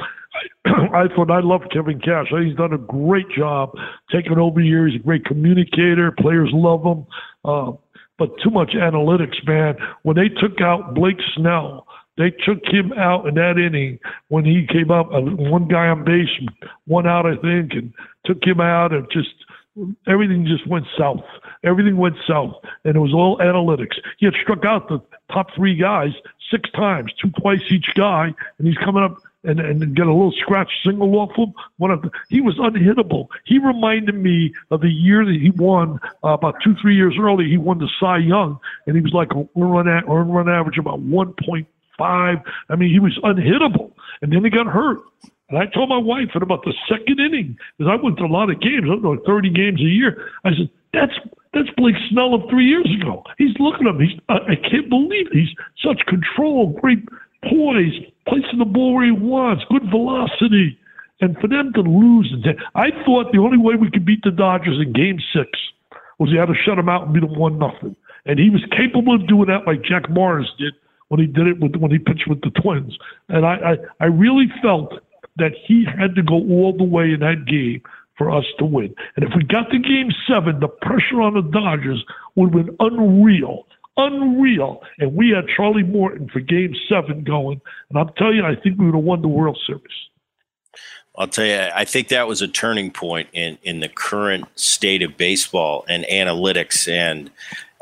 <clears throat> I thought I love Kevin Cash. He's done a great job taking over here. He's a great communicator. Players love him. Uh, but too much analytics, man. When they took out Blake Snell, they took him out in that inning when he came up. Uh, one guy on base, one out, I think, and took him out and just everything just went south. Everything went south, and it was all analytics. He had struck out the top three guys six times, two twice each guy, and he's coming up and, and get a little scratch single off him. One of the, he was unhittable. He reminded me of the year that he won uh, about two three years earlier. He won the Cy Young, and he was like a run earn run average about one point five. I mean, he was unhittable, and then he got hurt. And I told my wife in about the second inning, because I went to a lot of games, I don't know, 30 games a year. I said, that's that's Blake Snell of three years ago. He's looking at him. He's I, I can't believe it. he's such control, great poise, placing the ball where he wants, good velocity. And for them to lose, I thought the only way we could beat the Dodgers in Game Six was you had to shut them out and beat them one nothing. And he was capable of doing that, like Jack Morris did when he did it with when he pitched with the Twins. And I, I, I really felt that he had to go all the way in that game for us to win. And if we got to game seven, the pressure on the Dodgers would have been unreal. Unreal. And we had Charlie Morton for game seven going. And I'm telling you, I think we would have won the World Series. I'll tell you, I think that was a turning point in, in the current state of baseball and analytics. And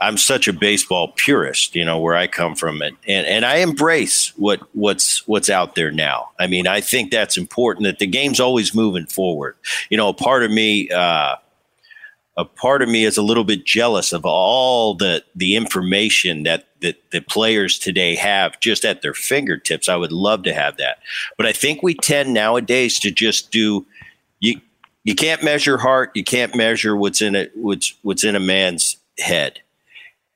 I'm such a baseball purist, you know, where I come from, and and, and I embrace what what's what's out there now. I mean, I think that's important. That the game's always moving forward. You know, a part of me, uh, a part of me is a little bit jealous of all the the information that that the players today have just at their fingertips. I would love to have that, but I think we tend nowadays to just do you. You can't measure heart. You can't measure what's in it. What's what's in a man's head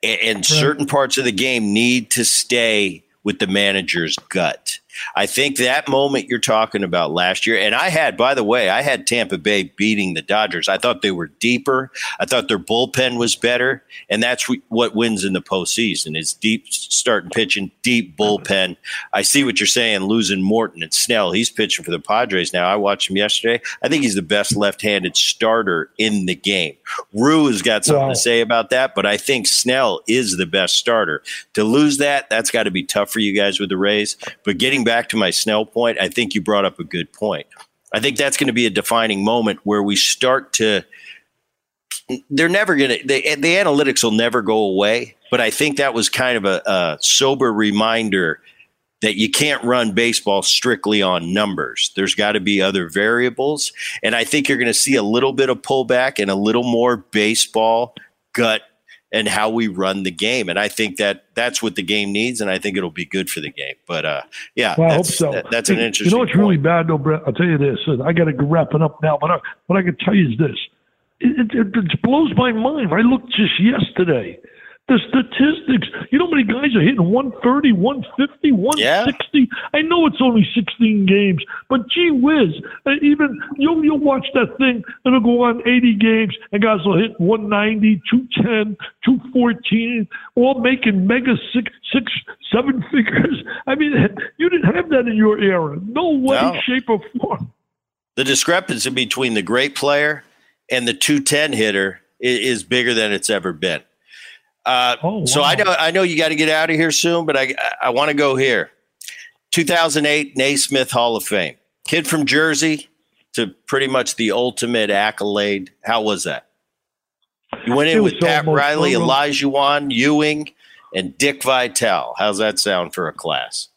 and, and certain parts of the game need to stay with the manager's gut. I think that moment you're talking about last year, and I had, by the way, I had Tampa Bay beating the Dodgers. I thought they were deeper. I thought their bullpen was better, and that's what wins in the postseason is deep starting pitching, deep bullpen. I see what you're saying, losing Morton and Snell. He's pitching for the Padres now. I watched him yesterday. I think he's the best left-handed starter in the game. Rue has got something wow. to say about that, but I think Snell is the best starter. To lose that, that's got to be tough for you guys with the Rays. But getting back to my Snell point, I think you brought up a good point. I think that's going to be a defining moment where we start to. They're never going to. The, the analytics will never go away, but I think that was kind of a, a sober reminder that you can't run baseball strictly on numbers. There's got to be other variables. And I think you're going to see a little bit of pullback and a little more baseball gut and how we run the game. And I think that that's what the game needs, and I think it'll be good for the game. But uh, yeah, well, I hope so. That, that's an interesting. You know what's point. really bad, though, Bret? I'll tell you this. I got to wrap it up now, but I, what I can tell you is this: it, it, it blows my mind. I looked just yesterday the statistics. You know how many guys are hitting 130, 150, 160? Yeah. I know it's only 16 games, but gee whiz, uh, even you'll, you'll watch that thing and it'll go on 80 games and guys will hit 190, 210, 214, all making mega six, six, seven <laughs> figures. I mean, you didn't have that in your era. No way, no. shape, or form. The discrepancy between the great player and the 210 hitter is bigger than it's ever been. Uh, oh, wow. So I know I know you got to get out of here soon, but I I want to go here. 2008 Naismith Hall of Fame, kid from Jersey to pretty much the ultimate accolade. How was that? You went in with Pat Riley, Olajuwon, Ewing, and Dick Vitale. How's that sound for a class?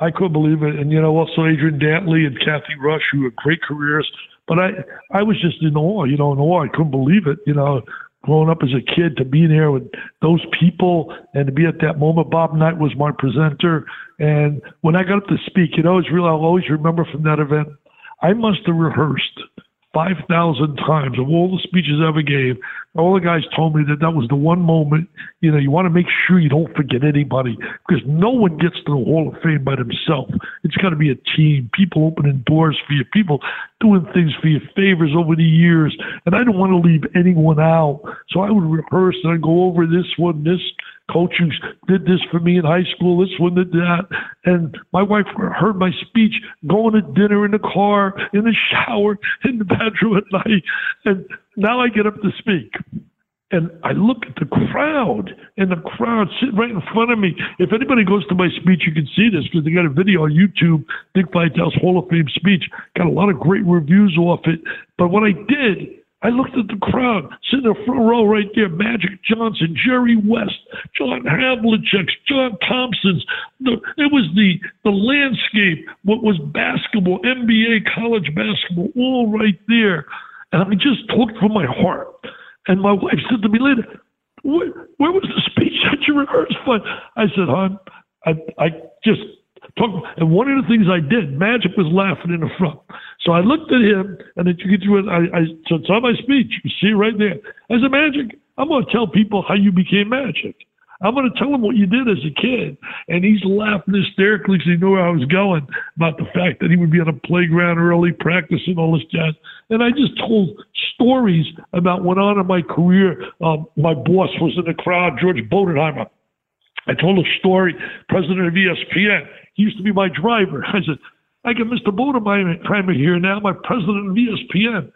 I couldn't believe it, and you know also Adrian Dantley and Cathy Rush, who had great careers. But I, I was just in awe, you know, in awe. I couldn't believe it, you know growing up as a kid to be there with those people and to be at that moment. Bob Knight was my presenter. And when I got up to speak, you know, it's real, I'll always remember from that event, I must have rehearsed 5,000 times of all the speeches I ever gave. All the guys told me that that was the one moment, you know, you want to make sure you don't forget anybody because no one gets to the Hall of Fame by themselves. It's got to be a team, people opening doors for you, people doing things for you, favors over the years. And I don't want to leave anyone out. So I would rehearse and I'd go over this one, this coach who did this for me in high school, this one did that. And my wife heard my speech going to dinner in the car, in the shower, in the bedroom at night. And now I get up to speak. And I look at the crowd, and the crowd sitting right in front of me. If anybody goes to my speech, you can see this because they got a video on YouTube, Dick Vitale's Hall of Fame speech. Got a lot of great reviews off it. But what I did I looked at the crowd, sitting in the front row right there, Magic Johnson, Jerry West, John Havlicek, John Thompson's. The, it was the, the landscape, what was basketball, NBA, college basketball, all right there. And I just talked from my heart. And my wife said to me later, where, where was the speech <laughs> that you rehearsed for? I said, hon, I, I just talk. And one of the things I did, Magic was laughing in the front. So I looked at him, and then you get to it. I, I so it's on my speech. You see right there. I said, Magic, I'm going to tell people how you became Magic. I'm going to tell him what you did as a kid. And he's laughing hysterically because he knew where I was going about the fact that he would be on a playground early, practicing all this jazz. And I just told stories about what on in my career. Um, my boss was in the crowd, George Bodenheimer. I told a story, president of ESPN. He used to be my driver. <laughs> I said, I got Mr. Bodenheimer here now, my president of ESPN.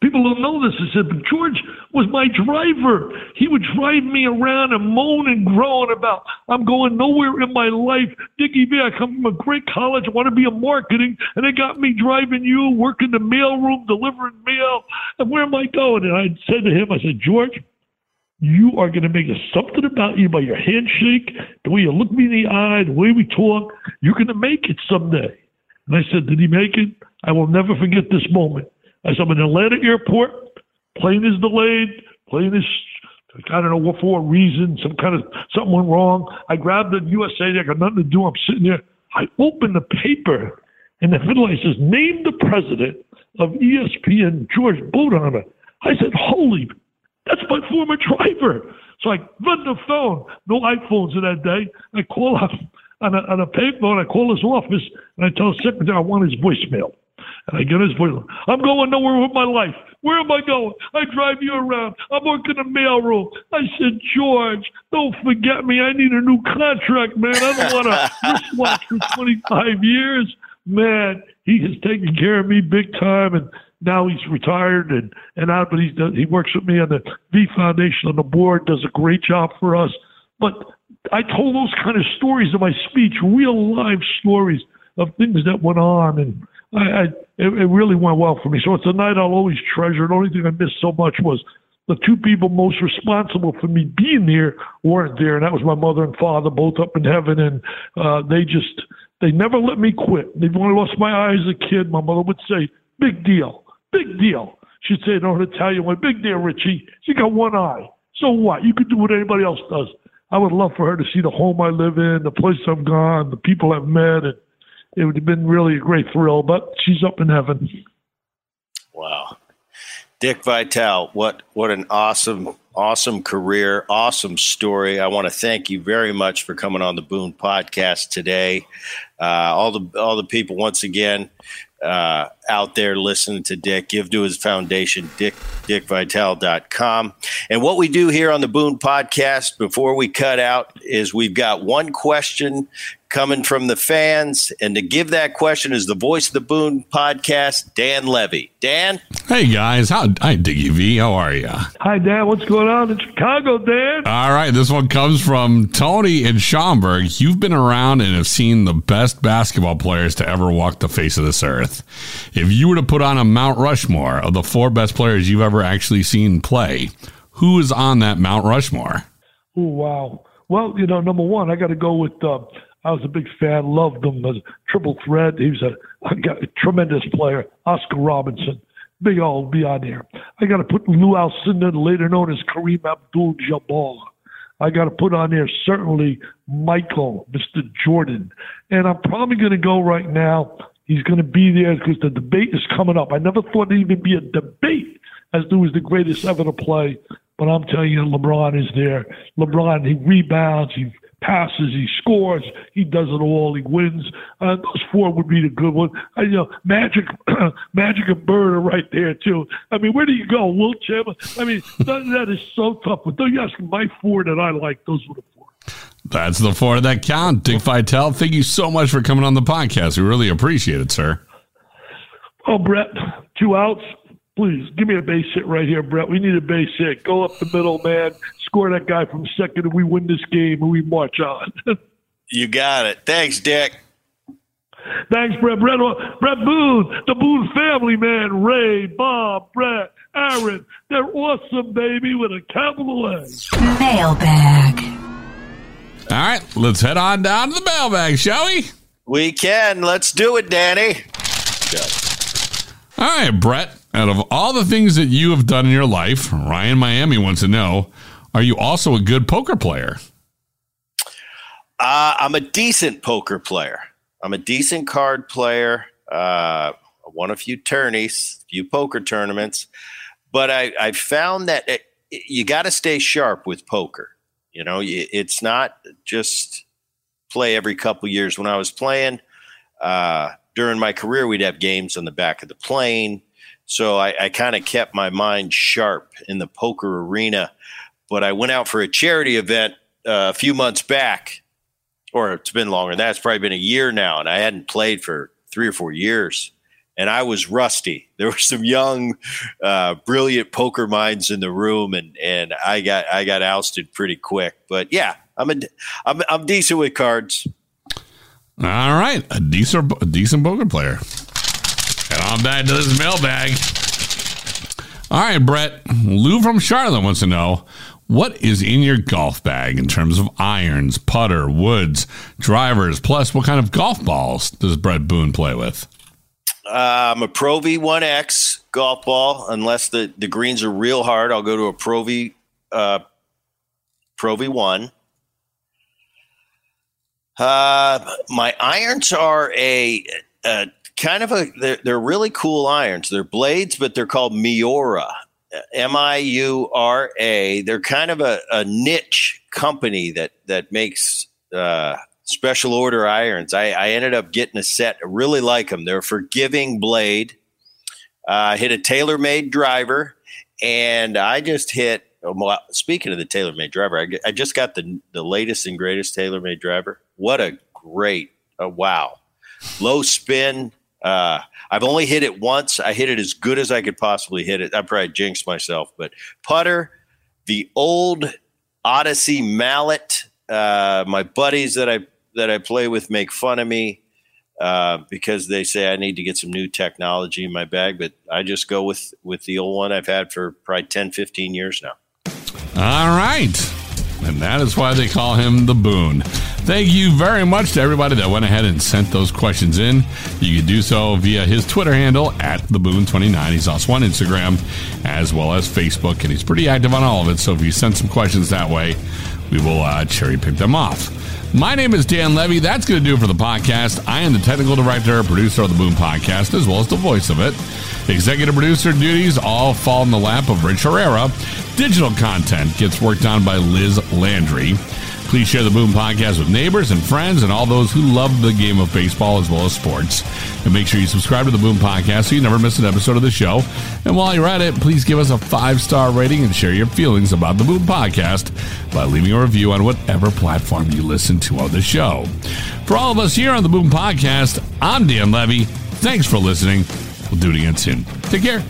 People don't know this. I said, but George was my driver. He would drive me around and moan and groan about, I'm going nowhere in my life. Dickie V, I come from a great college. I want to be in marketing. And they got me driving you, working the mailroom, delivering mail. And where am I going? And I said to him, I said, George, you are going to make something about you by your handshake, the way you look me in the eye, the way we talk. You're going to make it someday. And I said, Did he make it? I will never forget this moment. I said, I'm in Atlanta airport. Plane is delayed. Plane is, I don't know what for a reason. Some kind of, something went wrong. I grabbed the USA. I got nothing to do. I'm sitting there. I open the paper and the headline says, Name the president of ESPN, George Bodenheimer. I said, Holy, that's my former driver. So I run the phone. No iPhones in that day. I call up on a, on a payphone. I call his office and I tell the secretary I want his voicemail. And I get his voice. I'm going nowhere with my life. Where am I going? I drive you around. I'm working the mailroom. I said, George, don't forget me. I need a new contract, man. I don't want a <laughs> wristwatch for 25 years. Man, he has taken care of me big time, and now he's retired and and out. But he's he works with me on the V Foundation on the board. Does a great job for us. But I told those kind of stories in my speech, real live stories of things that went on, and I, I it, it really went well for me. So it's a night I'll always treasure. The only thing I missed so much was the two people most responsible for me being there weren't there, and that was my mother and father, both up in heaven, and uh, they just they never let me quit. When I lost my eye as a kid, my mother would say, "Big deal, big deal." She'd say on Italian way, "Big deal, Richie. She got one eye. So what? You could do what anybody else does." I would love for her to see the home I live in, the place I've gone, the people I've met, and it would have been really a great thrill. But she's up in heaven. Wow. Dick Vitale, what what an awesome awesome career, awesome story. I want to thank you very much for coming on the Boone podcast today. Uh, all the all the people once again uh, out there listening to Dick, give to his foundation, dick, dickvitale.com. And what we do here on the Boone podcast before we cut out is we've got one question coming from the fans. And to give that question is the voice of the Boone podcast, Dan Levy. Dan? Hey, guys. How, hi, Dickie V. How are you? Hi, Dan. What's going on in Chicago, Dan? All right. This one comes from Tony in Schaumburg. You've been around and have seen the best basketball players to ever walk the face of this earth. If you were to put on a Mount Rushmore of the four best players you've ever actually seen play, who is on that Mount Rushmore? Oh, wow. Well, you know, number one, I got to go with uh, I was a big fan, loved him as triple threat. He was a, <laughs> a, tremendous player. Oscar Robertson, big old be on there. I got to put Lou Alcindor, later known as Kareem Abdul-Jabbar. I got to put on there certainly Michael, Mr. Jordan, and I'm probably going to go right now. He's going to be there because the debate is coming up. I never thought there'd even be a debate as to who's the greatest ever to play, but I'm telling you, LeBron is there. LeBron, he rebounds, he passes, he scores, he does it all, he wins. Uh, those four would be the good one. I, you know, Magic, <coughs> Magic and Bird are right there too. I mean, where do you go, Wilt Chamberlain? I mean, <laughs> that, that is so tough. But don't you ask my four that I like? Those were the. That's the four that count. Dick Vitale, thank you so much for coming on the podcast. We really appreciate it, sir. Oh, Bret, two outs. Please give me a base hit right here, Bret. We need a base hit. Go up the middle, man. Score that guy from second, and we win this game, and we march on. <laughs> you got it. Thanks, Dick. Thanks, Bret. Bret, uh, Bret Boone, the Boone family, man. Ray, Bob, Bret, Aaron. They're awesome, baby, with a capital A. Mailbag. All right, let's head on down to the mailbag, shall we? We can. Let's do it, Danny. All right, Bret. Out of all the things that you have done in your life, Ryan Miami wants to know: Are you also a good poker player? Uh, I'm a decent poker player. I'm a decent card player. Uh, I won a few tourneys, a few poker tournaments, but I, I found that it, you got to stay sharp with poker. You know, it's not just play every couple years. When I was playing uh, during my career, we'd have games on the back of the plane. So I, I kind of kept my mind sharp in the poker arena. But I went out for a charity event uh, a few months back, or it's been longer. That's probably been a year now, and I hadn't played for three or four years and I was rusty. <laughs> There were some young, uh, brilliant poker minds in the room, and and I got I got ousted pretty quick. But yeah, I'm a I'm I'm decent with cards. All right, a decent a decent poker player. Head on back to this mailbag. All right, Bret. Lou from Charlotte wants to know what is in your golf bag in terms of irons, putter, woods, drivers, plus what kind of golf balls does Bret Boone play with? Um, a Pro V1X golf ball. Unless the, the greens are real hard, I'll go to a Pro V uh, Pro V1. Uh, my irons are a, a kind of a they're, they're, really cool irons. They're blades, but they're called Miura. M I U R A. They're kind of a, a niche company that that makes uh, special order irons. I, I ended up getting a set. I really like them. They're a forgiving blade. Uh, hit a TaylorMade driver, and I just hit. Well, speaking of the TaylorMade driver, I, I just got the the latest and greatest TaylorMade driver. What a great! Uh, wow, low spin. Uh, I've only hit it once. I hit it as good as I could possibly hit it. I probably jinxed myself, but putter, the old Odyssey mallet. Uh, my buddies that I that I play with make fun of me uh, because they say I need to get some new technology in my bag, but I just go with, with the old one I've had for probably 10, 15 years now. All right. And that is why they call him the Boone. Thank you very much to everybody that went ahead and sent those questions in. You can do so via his Twitter handle at the Boone29. He's also on Instagram as well as Facebook, and he's pretty active on all of it. So if you send some questions that way, we will uh, cherry pick them off. My name is Dan Levy. That's going to do it for the podcast. I am the technical director, producer of the Boone Podcast, as well as the voice of it. Executive producer duties all fall in the lap of Rich Herrera. Digital content gets worked on by Liz Landry. Please share the Boone podcast with neighbors and friends and all those who love the game of baseball as well as sports. And make sure you subscribe to the Boone podcast so you never miss an episode of the show. And while you're at it, please give us a five star rating and share your feelings about the Boone podcast by leaving a review on whatever platform you listen to on the show. For all of us here on the Boone podcast, I'm Dan Levy. Thanks for listening. We'll do it again soon. Take care.